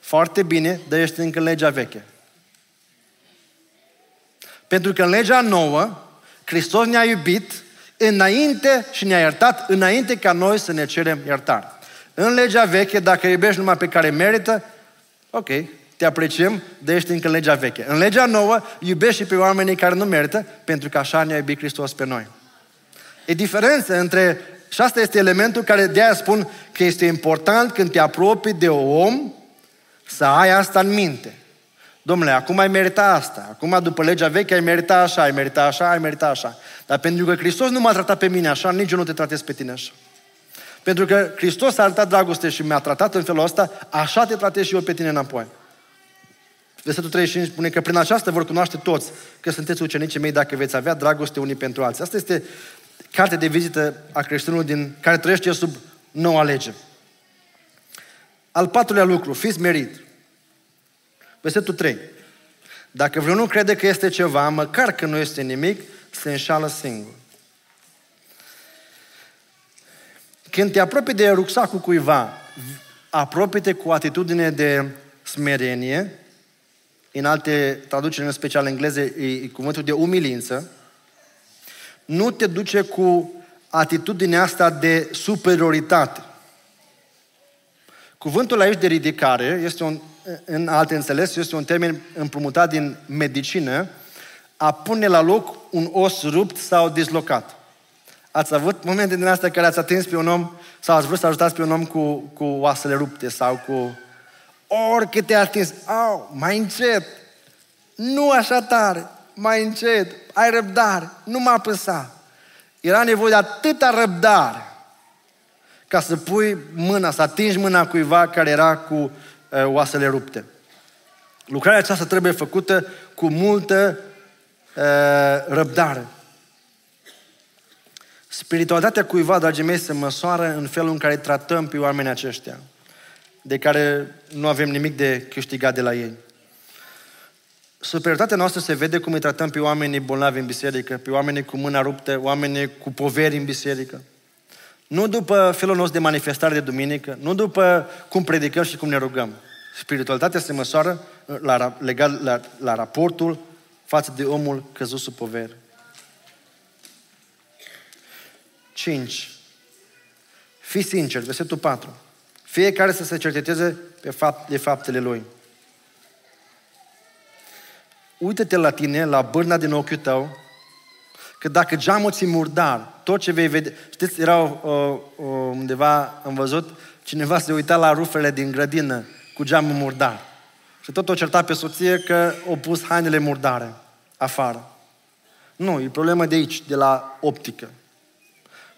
foarte bine, dar ești încă în legea veche. Pentru că în legea nouă, Hristos ne-a iubit înainte și ne-a iertat înainte ca noi să ne cerem iertare. În legea veche, dacă iubești numai pe care merită, ok, te apreciem, de ești încă în legea veche. În legea nouă, iubești și pe oamenii care nu merită, pentru că așa ne-a iubit Hristos pe noi. E diferență între, și asta este elementul care de aia spun că este important când te apropii de om să ai asta în minte. Domnule, acum ai meritat asta. Acum, după legea veche, ai meritat așa, ai meritat așa, ai meritat așa. Dar pentru că Hristos nu m-a tratat pe mine așa, nici eu nu te tratez pe tine așa. Pentru că Hristos a arătat dragoste și mi-a tratat în felul ăsta, așa te tratez și eu pe tine înapoi. Versetul 35 spune că prin aceasta vor cunoaște toți că sunteți ucenicii mei dacă veți avea dragoste unii pentru alții. Asta este cartea de vizită a creștinului din care trăiește sub noua lege. Al patrulea lucru, fiți merit. Versetul 3. Dacă vreunul crede că este ceva, măcar că nu este nimic, se înșală singur. Când te apropii de rucsacul cuiva, apropie-te cu atitudine de smerenie, în alte traduceri, în special în engleză, e cuvântul de umilință, nu te duce cu atitudinea asta de superioritate. Cuvântul aici de ridicare este un, în alte înțeles, este un termen împrumutat din medicină, a pune la loc un os rupt sau dislocat. Ați avut momente din astea care ați atins pe un om sau ați vrut să ajutați pe un om cu, cu oasele rupte sau cu orică te-a atins. Au, mai încet. Nu așa tare. Mai încet. Ai răbdare. Nu m-a apăsa. Era nevoie de atâta răbdare ca să pui mâna, să atingi mâna cuiva care era cu uh, oasele rupte. Lucrarea aceasta trebuie făcută cu multă uh, răbdare. Spiritualitatea cuiva, dragii mei, se măsoară în felul în care tratăm pe oamenii aceștia, de care nu avem nimic de câștigat de la ei. Superioritatea noastră se vede cum îi tratăm pe oamenii bolnavi în biserică, pe oamenii cu mâna ruptă, oamenii cu poveri în biserică. Nu după felul nostru de manifestare de duminică, nu după cum predicăm și cum ne rugăm. Spiritualitatea se măsoară la, legat la, la raportul față de omul căzut sub poveri. 5. Fii sincer, versetul 4. Fiecare să se cerceteze pe fapt, de faptele lui. Uită-te la tine, la bârna din ochiul tău, că dacă geamul ți murdar, tot ce vei vedea... Știți, era uh, undeva, am văzut, cineva se uita la rufele din grădină cu geamul murdar. Și tot o certa pe soție că o pus hainele murdare afară. Nu, e problema de aici, de la optică.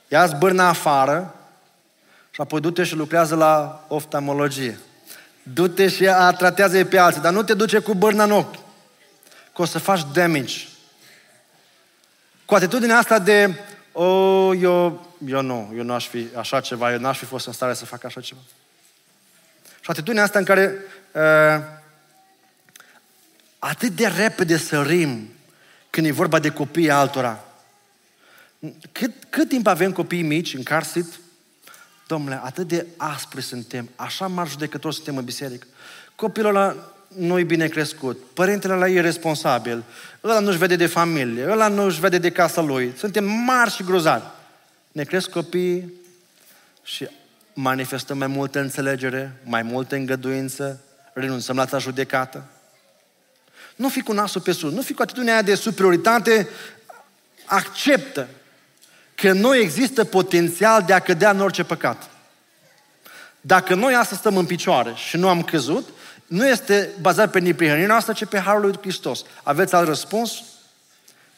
Ia-ți bârna afară și apoi du-te și lucrează la oftalmologie. Du-te și a tratează pe alții, dar nu te duce cu bârna în ochi. Că o să faci damage. Cu atitudinea asta de, o, eu, eu nu, eu nu aș fi așa ceva, eu n-aș fi fost în stare să fac așa ceva. Și atitudinea asta în care uh, atât de repede sărim când e vorba de copiii altora. Cât, cât timp avem copii mici în car seat? Domnule, atât de aspri suntem, așa mari judecători suntem în biserică. Copilul ăla nu-i bine crescut, părintele la e responsabil, ăla nu-și vede de familie, ăla nu-și vede de casa lui. Suntem mari și grozavi. Ne cresc copiii și manifestăm mai multă înțelegere, mai multă îngăduință, renunțăm la judecată. Nu fi cu nasul pe sus, nu fi cu atitudinea aia de superioritate, acceptă că noi există potențial de a cădea în orice păcat. Dacă noi astăzi stăm în picioare și nu am căzut, nu este bazat pe neprihănirea noastră, ci pe Harul lui Hristos. Aveți alt răspuns?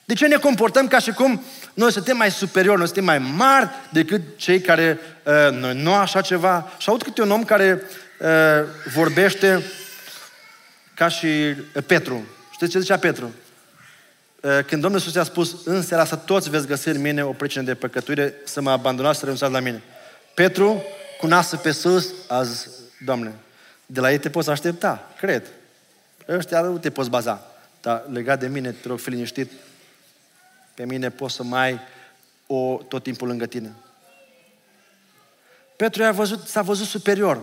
De ce ne comportăm ca și cum noi suntem mai superiori, noi suntem mai mari decât cei care uh, noi nu așa ceva? Și aud câte un om care uh, vorbește ca și uh, Petru. Știți ce zicea Petru? Uh, când Domnul Iisus a spus, în seara asta toți veți găsi în mine o pricină de păcătuire, să mă abandonați, să renunțați la mine. Petru, cu nasul pe sus, a zis, Doamne, de la ei te poți aștepta, cred. Ăștia nu te poți baza. Dar legat de mine, te rog, fi liniștit, pe mine poți să mai ai o tot timpul lângă tine. Petru a văzut, s-a văzut superior.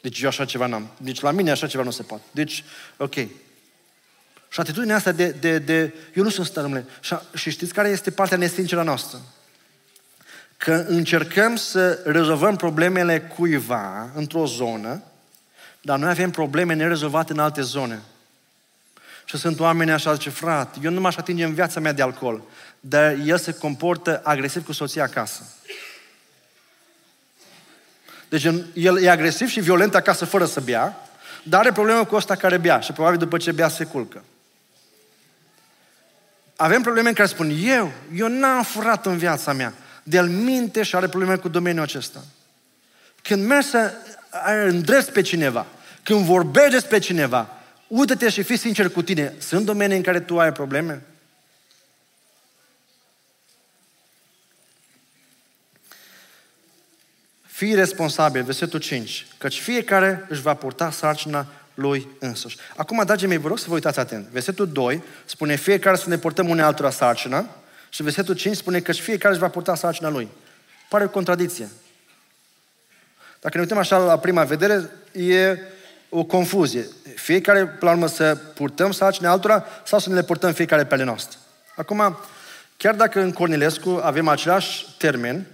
Deci eu așa ceva n-am. Deci la mine așa ceva nu se poate. Deci, ok. Și atitudinea asta de, de, de eu nu sunt stărmle. Și, și știți care este partea nesinceră noastră? Că încercăm să rezolvăm problemele cuiva într-o zonă, dar noi avem probleme nerezolvate în alte zone. Și sunt oameni așa, zice, frate, eu nu m-aș atinge în viața mea de alcool, dar el se comportă agresiv cu soția acasă. Deci el e agresiv și violent acasă fără să bea, dar are probleme cu ăsta care bea și probabil după ce bea se culcă. Avem probleme în care spun, eu, eu n-am furat în viața mea. De el minte și are probleme cu domeniul acesta. Când mergi să îndrepți pe cineva, când vorbești despre cineva, uită-te și fii sincer cu tine. Sunt domenii în care tu ai probleme? Fii responsabil, versetul 5, căci fiecare își va purta sarcina lui însuși. Acum, dragii mei, vă rog să vă uitați atent. Versetul 2 spune fiecare să ne portăm unei altora sarcina și versetul 5 spune că fiecare își va purta sarcina lui. Pare o contradicție. Dacă ne uităm așa la prima vedere, e o confuzie. Fiecare, pe la urmă, să purtăm sarcina altora sau să ne le purtăm fiecare pe ale noastre. Acum, chiar dacă în Cornilescu avem același termen,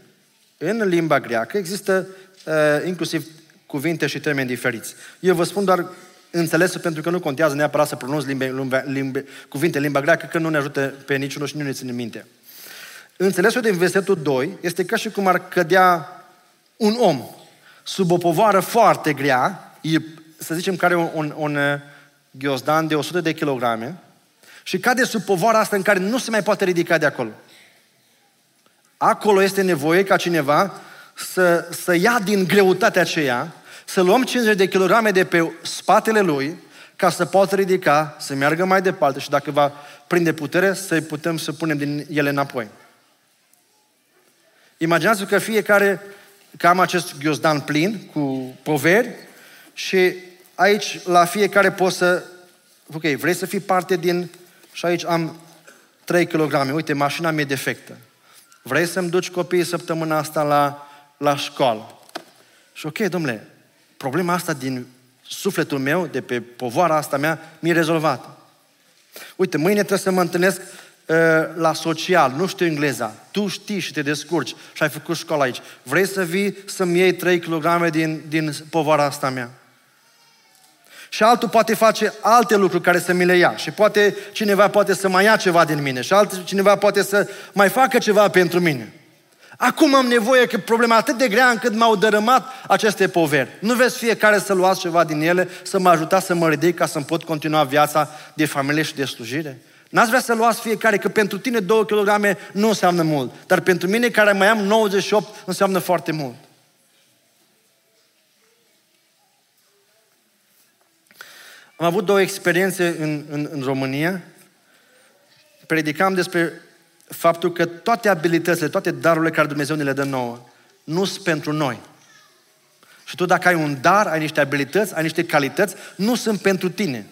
în limba greacă există uh, inclusiv cuvinte și termeni diferiți. Eu vă spun doar înțelesul pentru că nu contează neapărat să pronunț limbe, limbe, limbe, cuvinte în limba greacă, că nu ne ajută pe niciunul și nu ne ține minte. Înțelesul din versetul 2 este ca și cum ar cădea un om sub o povară foarte grea, să zicem că are un, un, un uh, ghiozdan de 100 de kilograme și cade sub povara asta în care nu se mai poate ridica de acolo. Acolo este nevoie ca cineva să, să ia din greutatea aceea, să luăm 50 de kilograme de pe spatele lui, ca să poată ridica, să meargă mai departe și dacă va prinde putere, să putem să punem din ele înapoi. Imaginați-vă că fiecare că am acest ghiozdan plin cu poveri și aici la fiecare pot să, ok, vrei să fii parte din, și aici am 3 kg, uite, mașina mea e defectă. Vrei să-mi duci copiii săptămâna asta la, la școală? Și ok, domnule, problema asta din sufletul meu, de pe povara asta mea, mi-e rezolvată. Uite, mâine trebuie să mă întâlnesc uh, la social, nu știu engleza. Tu știi și te descurci și ai făcut școală aici. Vrei să vii să-mi iei 3 kg din, din povara asta mea? Și altul poate face alte lucruri care să mi le ia. Și poate cineva poate să mai ia ceva din mine. Și alt cineva poate să mai facă ceva pentru mine. Acum am nevoie că problema atât de grea încât m-au dărâmat aceste poveri. Nu veți fiecare să luați ceva din ele, să mă ajutați să mă ridic ca să-mi pot continua viața de familie și de slujire? N-ați vrea să luați fiecare, că pentru tine 2 kg nu înseamnă mult, dar pentru mine care mai am 98 înseamnă foarte mult. Am avut două experiențe în, în, în România. Predicam despre faptul că toate abilitățile, toate darurile care Dumnezeu ne le dă nouă, nu sunt pentru noi. Și tu dacă ai un dar, ai niște abilități, ai niște calități, nu sunt pentru tine.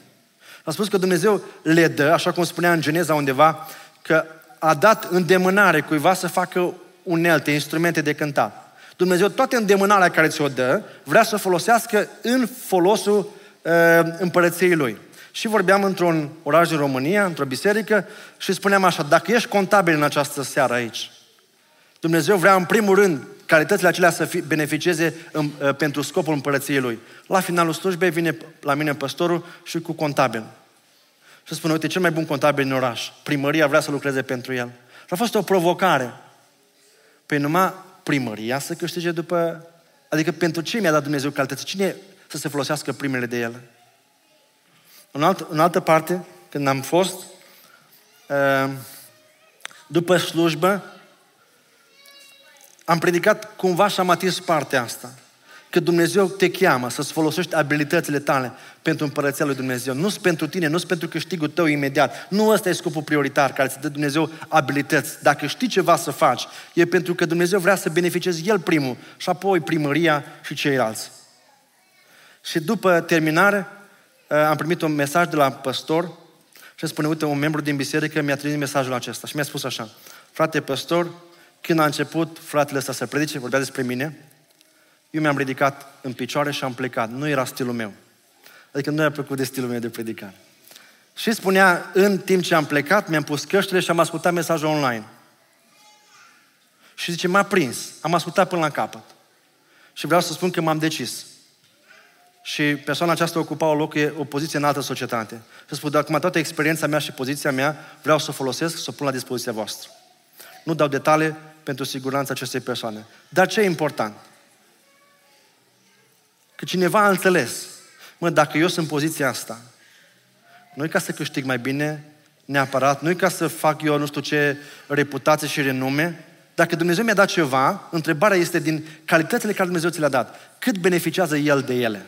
A spus că Dumnezeu le dă, așa cum spunea în Geneza undeva, că a dat îndemânare cuiva să facă unelte, instrumente de cântat. Dumnezeu toate îndemânarea care ți-o dă, vrea să o folosească în folosul uh, împărăției Lui. Și vorbeam într-un oraș din România, într-o biserică, și spuneam așa, dacă ești contabil în această seară aici, Dumnezeu vrea în primul rând calitățile acelea să fi, beneficieze în, uh, pentru scopul împărăției Lui. La finalul slujbei vine la mine păstorul și cu contabil. Și spune, uite, cel mai bun contabil în oraș. Primăria vrea să lucreze pentru el. Și a fost o provocare. Păi numai primăria să câștige după... Adică pentru ce mi-a dat Dumnezeu calități? Cine să se folosească primele de ele? În, alt, în altă parte, când am fost, uh, după slujbă, am predicat cumva și am atins partea asta. Că Dumnezeu te cheamă să-ți folosești abilitățile tale pentru împărăția lui Dumnezeu. Nu sunt pentru tine, nu sunt pentru câștigul tău imediat. Nu ăsta e scopul prioritar care îți dă Dumnezeu abilități. Dacă știi ceva să faci, e pentru că Dumnezeu vrea să beneficiezi El primul și apoi primăria și ceilalți. Și după terminare, uh, am primit un mesaj de la păstor și îmi spune, uite, un membru din biserică mi-a trimis mesajul acesta și mi-a spus așa, frate păstor, când a început fratele ăsta să predice, vorbea despre mine, eu mi-am ridicat în picioare și am plecat. Nu era stilul meu. Adică nu i-a plăcut de stilul meu de predicare. Și spunea, în timp ce am plecat, mi-am pus căștile și am ascultat mesajul online. Și zice, m-a prins. Am ascultat până la capăt. Și vreau să spun că m-am decis. Și persoana aceasta ocupa o loc, o poziție în altă societate. Și spun, dacă acum toată experiența mea și poziția mea, vreau să o folosesc, să o pun la dispoziția voastră. Nu dau detalii pentru siguranța acestei persoane. Dar ce e important? Că cineva a înțeles. Mă, dacă eu sunt în poziția asta, nu e ca să câștig mai bine, neapărat, nu e ca să fac eu nu știu ce reputație și renume. Dacă Dumnezeu mi-a dat ceva, întrebarea este din calitățile care Dumnezeu ți le-a dat. Cât beneficiază El de ele?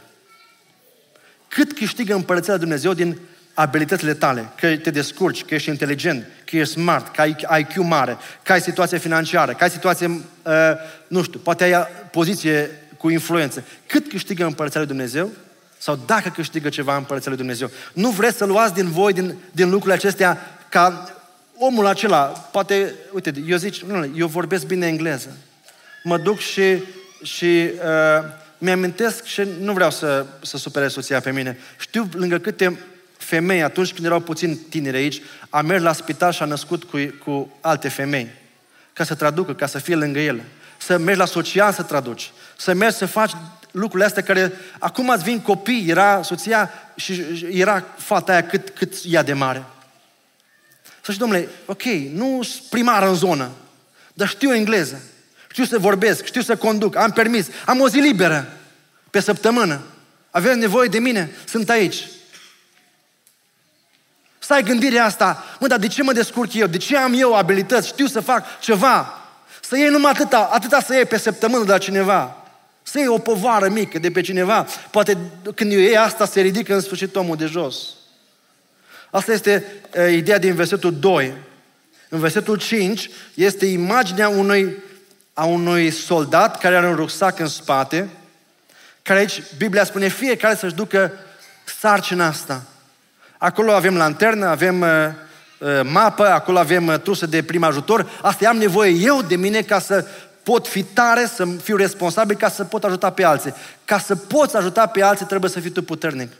Cât câștigă împărăția Dumnezeu din abilitățile tale, că te descurci, că ești inteligent, că ești smart, că ai IQ mare, că ai situație financiară, că ai situație, uh, nu știu, poate ai poziție cu influență. Cât câștigă împărăția lui Dumnezeu? Sau dacă câștigă ceva împărăția lui Dumnezeu. Nu vreți să luați din voi, din, din lucrurile acestea, ca omul acela, poate, uite, eu zic, nu, eu vorbesc bine engleză. Mă duc și, și uh, mi-amintesc și nu vreau să, să supere soția pe mine. Știu lângă câte femei, atunci când erau puțin tineri aici, a mers la spital și a născut cu, cu alte femei. Ca să traducă, ca să fie lângă ele. Să mergi la social să traduci. Să mergi să faci lucrurile astea care... Acum îți vin copii, era soția și era fata aia cât, cât ea de mare. Să știi, domnule, ok, nu sunt primară în zonă, dar știu engleză. Știu să vorbesc, știu să conduc, am permis, am o zi liberă pe săptămână. Aveți nevoie de mine? Sunt aici. Să ai gândirea asta, mă, dar de ce mă descurc eu? De ce am eu abilități? Știu să fac ceva. Să iei numai atâta, atâta să iei pe săptămână de la cineva. Să iei o povară mică de pe cineva. Poate când eu iei asta, se ridică în sfârșit omul de jos. Asta este uh, ideea din versetul 2. În versetul 5 este imaginea unui, a unui soldat care are un rucsac în spate, care aici Biblia spune fiecare să-și ducă sarcina asta. Acolo avem lanternă, avem uh, uh, mapă, acolo avem uh, trusă de prim ajutor. Asta am nevoie eu de mine ca să pot fi tare, să fiu responsabil, ca să pot ajuta pe alții. Ca să poți ajuta pe alții, trebuie să fii tu puternic.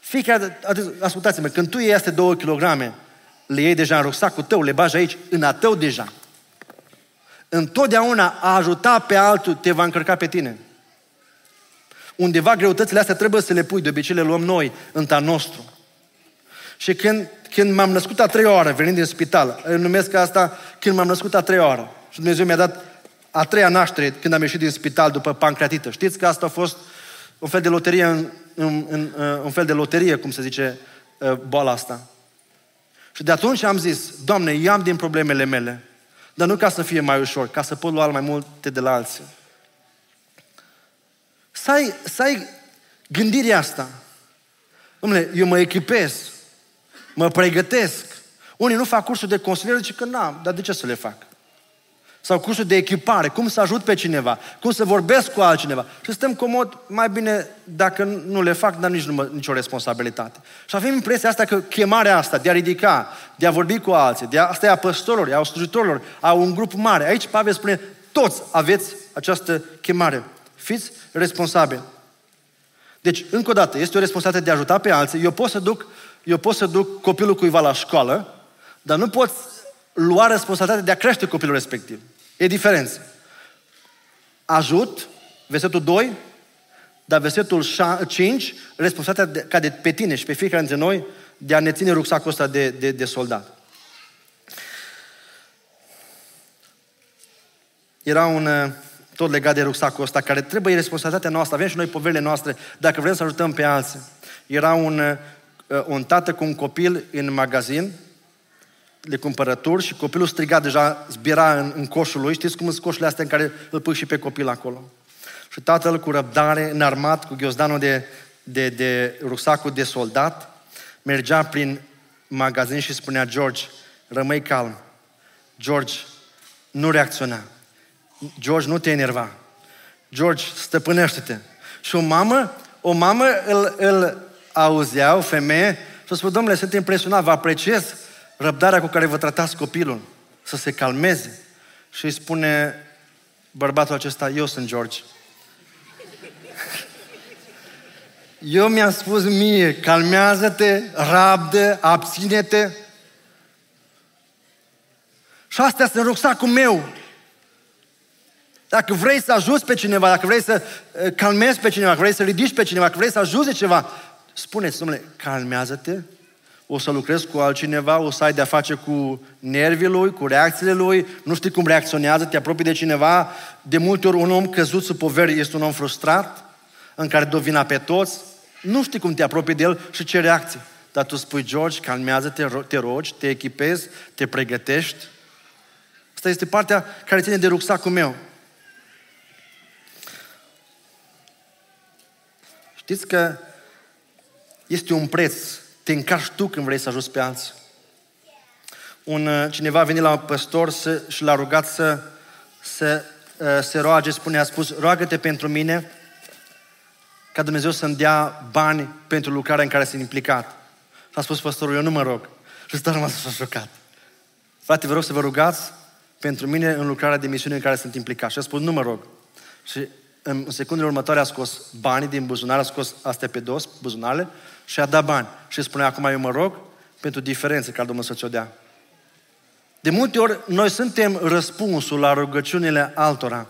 Fiecare, ascultați-mă, când tu iei astea două kilograme, le iei deja în rucsacul tău, le bagi aici, în a tău deja. Întotdeauna a ajuta pe altul te va încărca pe tine. Undeva greutățile astea trebuie să le pui, de obicei le luăm noi, în ta nostru. Și când, când m-am născut a treia oară, venind din spital, îl numesc asta când m-am născut a treia oară. Și Dumnezeu mi-a dat a treia naștere când am ieșit din spital după pancreatită. Știți că asta a fost un fel de loterie, în, în, în, un fel de loterie, cum se zice, uh, boala asta. Și de atunci am zis, Doamne, eu am din problemele mele, dar nu ca să fie mai ușor, ca să pot lua mai multe de la alții. Să ai, să ai gândirea asta. Dom'le, eu mă echipez, mă pregătesc. Unii nu fac cursul de consilier, zice că n-am, dar de ce să le fac? Sau cursuri de echipare, cum să ajut pe cineva, cum să vorbesc cu altcineva. Și stăm comod, mai bine dacă nu le fac, dar nici nu nicio responsabilitate. Și avem impresia asta că chemarea asta de a ridica, de a vorbi cu alții, de a, asta e a păstorilor, a slujitorilor, a un grup mare. Aici Pavel spune, toți aveți această chemare. Fiți responsabili. Deci, încă o dată, este o responsabilitate de a ajuta pe alții. Eu pot să duc, eu pot să duc copilul cuiva la școală, dar nu pot lua responsabilitatea de a crește copilul respectiv. E diferență. Ajut, versetul 2, dar versetul 5, responsabilitatea de, ca de pe tine și pe fiecare dintre noi de a ne ține rucsacul ăsta de, de, de soldat. Era un, tot legat de rucsacul ăsta, care trebuie responsabilitatea noastră. Avem și noi poverile noastre, dacă vrem să ajutăm pe alții. Era un, uh, un tată cu un copil în magazin, de cumpărături și copilul striga deja, zbiera în, în coșul lui. Știți cum sunt coșurile astea în care îl pui și pe copil acolo? Și tatăl cu răbdare, înarmat, cu ghiozdanul de, de, de rucsacul de soldat, mergea prin magazin și spunea, George, rămâi calm. George, nu reacționa. George, nu te enerva. George, stăpânește-te. Și o mamă, o mamă îl, îl auzea, o femeie, și spune, domnule, sunt impresionat, vă apreciez răbdarea cu care vă tratați copilul, să se calmeze. Și îi spune bărbatul acesta, eu sunt George. Eu mi-am spus mie, calmează-te, rabdă, abține-te. Și astea sunt rucsacul meu. Dacă vrei să ajuți pe cineva, dacă vrei să uh, calmezi pe cineva, dacă vrei să ridici pe cineva, dacă vrei să ajuți ceva, spuneți, domnule, calmează-te, o să lucrezi cu altcineva, o să ai de-a face cu nervii lui, cu reacțiile lui, nu știi cum reacționează, te apropii de cineva. De multe ori un om căzut sub poveri este un om frustrat, în care dă vina pe toți, nu știi cum te apropii de el și ce reacție. Dar tu spui, George, calmează-te, te rogi, te echipezi, te pregătești. Asta este partea care ține de rucsacul meu. Știți că este un preț. Te încarci tu când vrei să ajuți pe alții. Un, uh, cineva a venit la un păstor să, și l-a rugat să, să uh, se roage, spune, a spus, roagă-te pentru mine ca Dumnezeu să-mi dea bani pentru lucrarea în care sunt implicat. Și a spus păstorul, eu nu mă rog. Și stă rămas așa șocat. Frate, vă rog să vă rugați pentru mine în lucrarea de misiune în care sunt implicat. Și a spus, nu mă rog. Și în secundele următoare a scos banii din buzunar, a scos astea pe dos, buzunarele, și a dat bani. Și spune, acum eu mă rog pentru diferențe care Domnul să ți-o dea. De multe ori, noi suntem răspunsul la rugăciunile altora.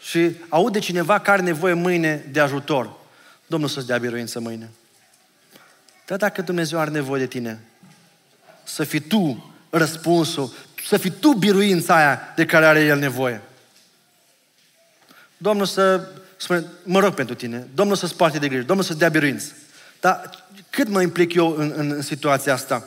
Și aude cineva care are nevoie mâine de ajutor. Domnul să-ți dea biruință mâine. Dar dacă Dumnezeu are nevoie de tine, să fii tu răspunsul, să fii tu biruința aia de care are El nevoie. Domnul să spune, mă rog pentru tine, Domnul să-ți poarte de grijă, Domnul să-ți dea biruință. Dar cât mă implic eu în, în, în situația asta?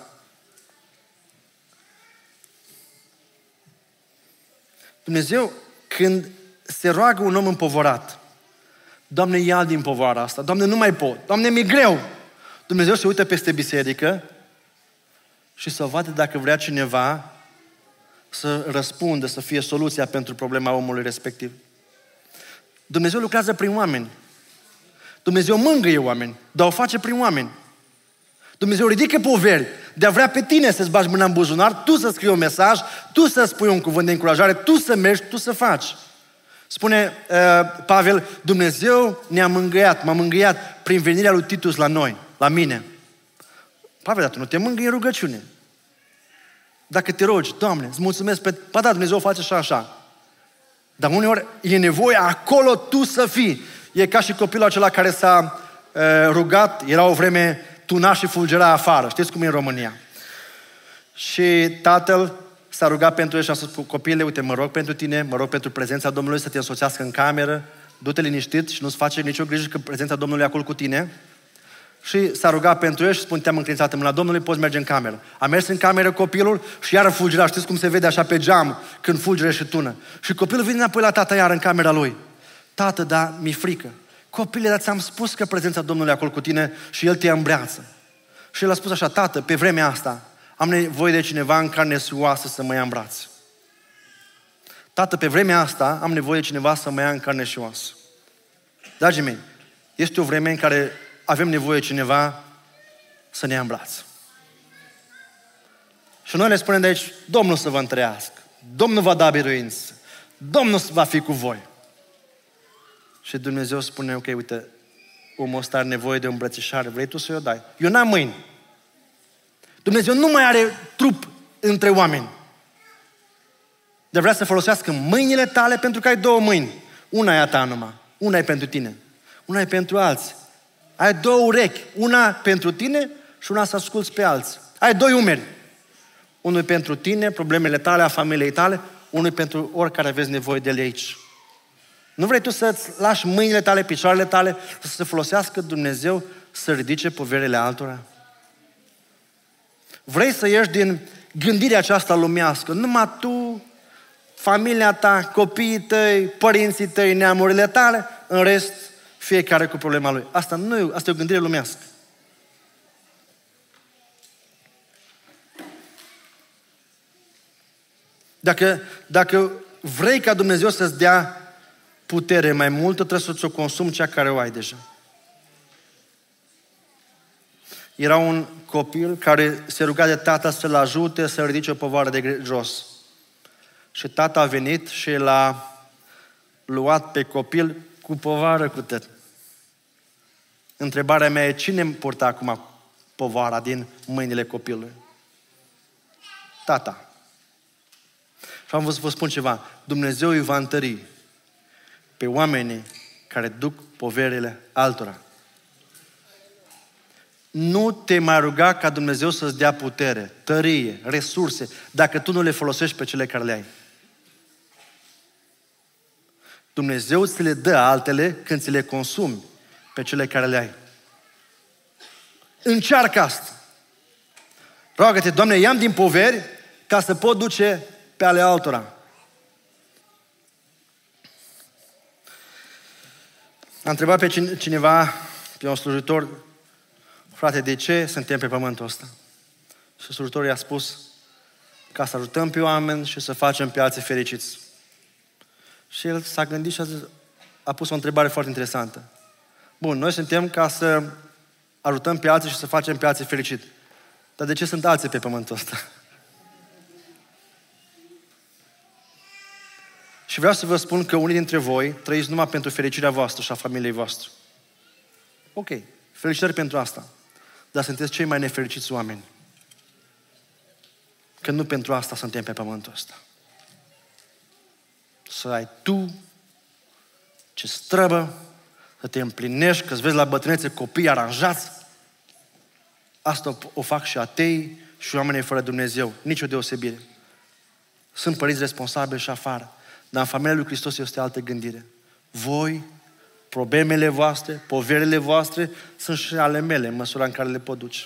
Dumnezeu, când se roagă un om împovorat, Doamne, ia din povara asta, Doamne, nu mai pot, Doamne, mi-e greu. Dumnezeu se uită peste biserică și să vadă dacă vrea cineva să răspundă, să fie soluția pentru problema omului respectiv. Dumnezeu lucrează prin oameni. Dumnezeu mângâie oameni, dar o face prin oameni. Dumnezeu ridică poveri de a vrea pe tine să-ți bagi mâna în buzunar, tu să scrii un mesaj, tu să spui un cuvânt de încurajare, tu să mergi, tu să faci. Spune uh, Pavel, Dumnezeu ne-a mângâiat, m-a mângâiat prin venirea lui Titus la noi, la mine. Pavel, dar tu nu te mângâi în rugăciune. Dacă te rogi, Doamne, îți mulțumesc pe... Pa da, Dumnezeu face așa, așa. Dar uneori e nevoie acolo tu să fii. E ca și copilul acela care s-a uh, rugat, era o vreme tuna și fulgera afară. Știți cum e în România. Și tatăl s-a rugat pentru el și a spus, copile, uite, mă rog pentru tine, mă rog pentru prezența Domnului să te însoțească în cameră, du-te liniștit și nu-ți face nicio grijă că prezența Domnului e acolo cu tine. Și s-a rugat pentru el și spune, te-am încredințat în mâna Domnului, poți merge în cameră. A mers în cameră copilul și iară fulgerea. Știți cum se vede așa pe geam când fulgere și tună. Și copilul vine înapoi la tata iar în camera lui. Tată, da, mi frică. Copile, dar ți-am spus că prezența Domnului e acolo cu tine și El te îmbreață. Și el a spus așa, tată, pe vremea asta am nevoie de cineva în carne și oasă să mă ia în braț. Tată, pe vremea asta am nevoie cineva să mă ia în carne și oasă. Dragii mei, este o vreme în care avem nevoie cineva să ne ia în braț. Și noi le spunem de aici, Domnul să vă întrească, Domnul va da biruință, Domnul va fi cu voi. Și Dumnezeu spune, ok, uite, omul ăsta are nevoie de o îmbrățișare, vrei tu să-i o dai? Eu n-am mâini. Dumnezeu nu mai are trup între oameni. Dar vrea să folosească mâinile tale pentru că ai două mâini. Una e a ta numai, una e pentru tine. Una e pentru alții. Ai două urechi, una pentru tine și una să asculți pe alții. Ai doi umeri. Unul pentru tine, problemele tale, a familiei tale, unul pentru oricare aveți nevoie de el aici. Nu vrei tu să-ți lași mâinile tale, picioarele tale, să se folosească Dumnezeu să ridice poverele altora? Vrei să ieși din gândirea aceasta lumească, numai tu, familia ta, copiii tăi, părinții tăi, neamurile tale, în rest, fiecare cu problema lui. Asta nu e, asta e o gândire lumească. Dacă, dacă vrei ca Dumnezeu să-ți dea putere mai multă, trebuie să ți-o consumi cea care o ai deja. Era un copil care se ruga de tata să-l ajute să ridice o povară de jos. Și tata a venit și l-a luat pe copil cu povară cu tăt. Întrebarea mea e, cine îmi purta acum povara din mâinile copilului? Tata. Și am vrut să vă spun ceva. Dumnezeu îi va întări pe oamenii care duc poverile altora. Nu te mai ruga ca Dumnezeu să-ți dea putere, tărie, resurse, dacă tu nu le folosești pe cele care le ai. Dumnezeu ți le dă altele când ți le consumi pe cele care le ai. Încearcă asta. Roagă-te, Doamne, i-am din poveri ca să pot duce pe ale altora. A întrebat pe cineva, pe un slujitor, frate, de ce suntem pe pământul ăsta? Și slujitorul i-a spus, ca să ajutăm pe oameni și să facem pe alții fericiți. Și el s-a gândit și a, zis, a pus o întrebare foarte interesantă. Bun, noi suntem ca să ajutăm pe alții și să facem pe alții fericit. Dar de ce sunt alții pe pământul ăsta? Și vreau să vă spun că unii dintre voi trăiți numai pentru fericirea voastră și a familiei voastre. Ok, felicitări pentru asta. Dar sunteți cei mai nefericiți oameni. Că nu pentru asta suntem pe pământul ăsta. Să ai tu ce străbă, să te împlinești, că îți vezi la bătrânețe copii aranjați. Asta o fac și atei și oamenii fără Dumnezeu. Nici o deosebire. Sunt părinți responsabili și afară. Dar în familia lui Hristos este altă gândire. Voi, problemele voastre, poverile voastre, sunt și ale mele, în măsura în care le pot duce.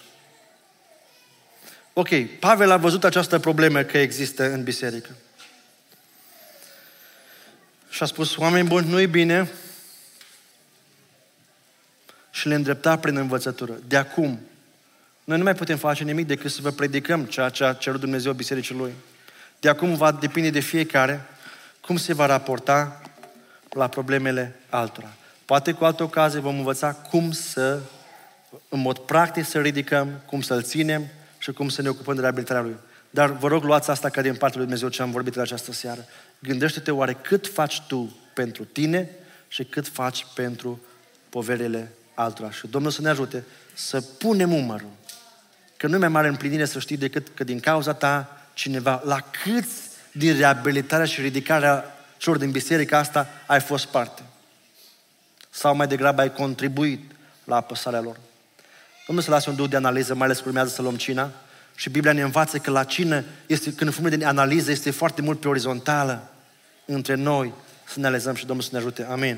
Ok, Pavel a văzut această problemă că există în biserică. Și a spus, oameni buni, nu-i bine și le îndrepta prin învățătură. De acum, noi nu mai putem face nimic decât să vă predicăm ceea ce a cerut Dumnezeu Bisericii Lui. De acum va depinde de fiecare cum se va raporta la problemele altora. Poate cu altă ocazie vom învăța cum să, în mod practic, să ridicăm, cum să-l ținem și cum să ne ocupăm de reabilitarea lui. Dar vă rog, luați asta ca din partea lui Dumnezeu ce am vorbit la această seară. Gândește-te oare cât faci tu pentru tine și cât faci pentru poverile altora. Și Domnul să ne ajute să punem umărul. Că nu e mai mare împlinire să știi decât că din cauza ta cineva, la câți din reabilitarea și ridicarea celor din biserica asta ai fost parte. Sau mai degrabă ai contribuit la apăsarea lor. Domnul să lasă un duh de analiză, mai ales că urmează să luăm cina. Și Biblia ne învață că la cină, este, când în de analiză, este foarte mult pe orizontală între noi să ne analizăm și Domnul să ne ajute. Amin.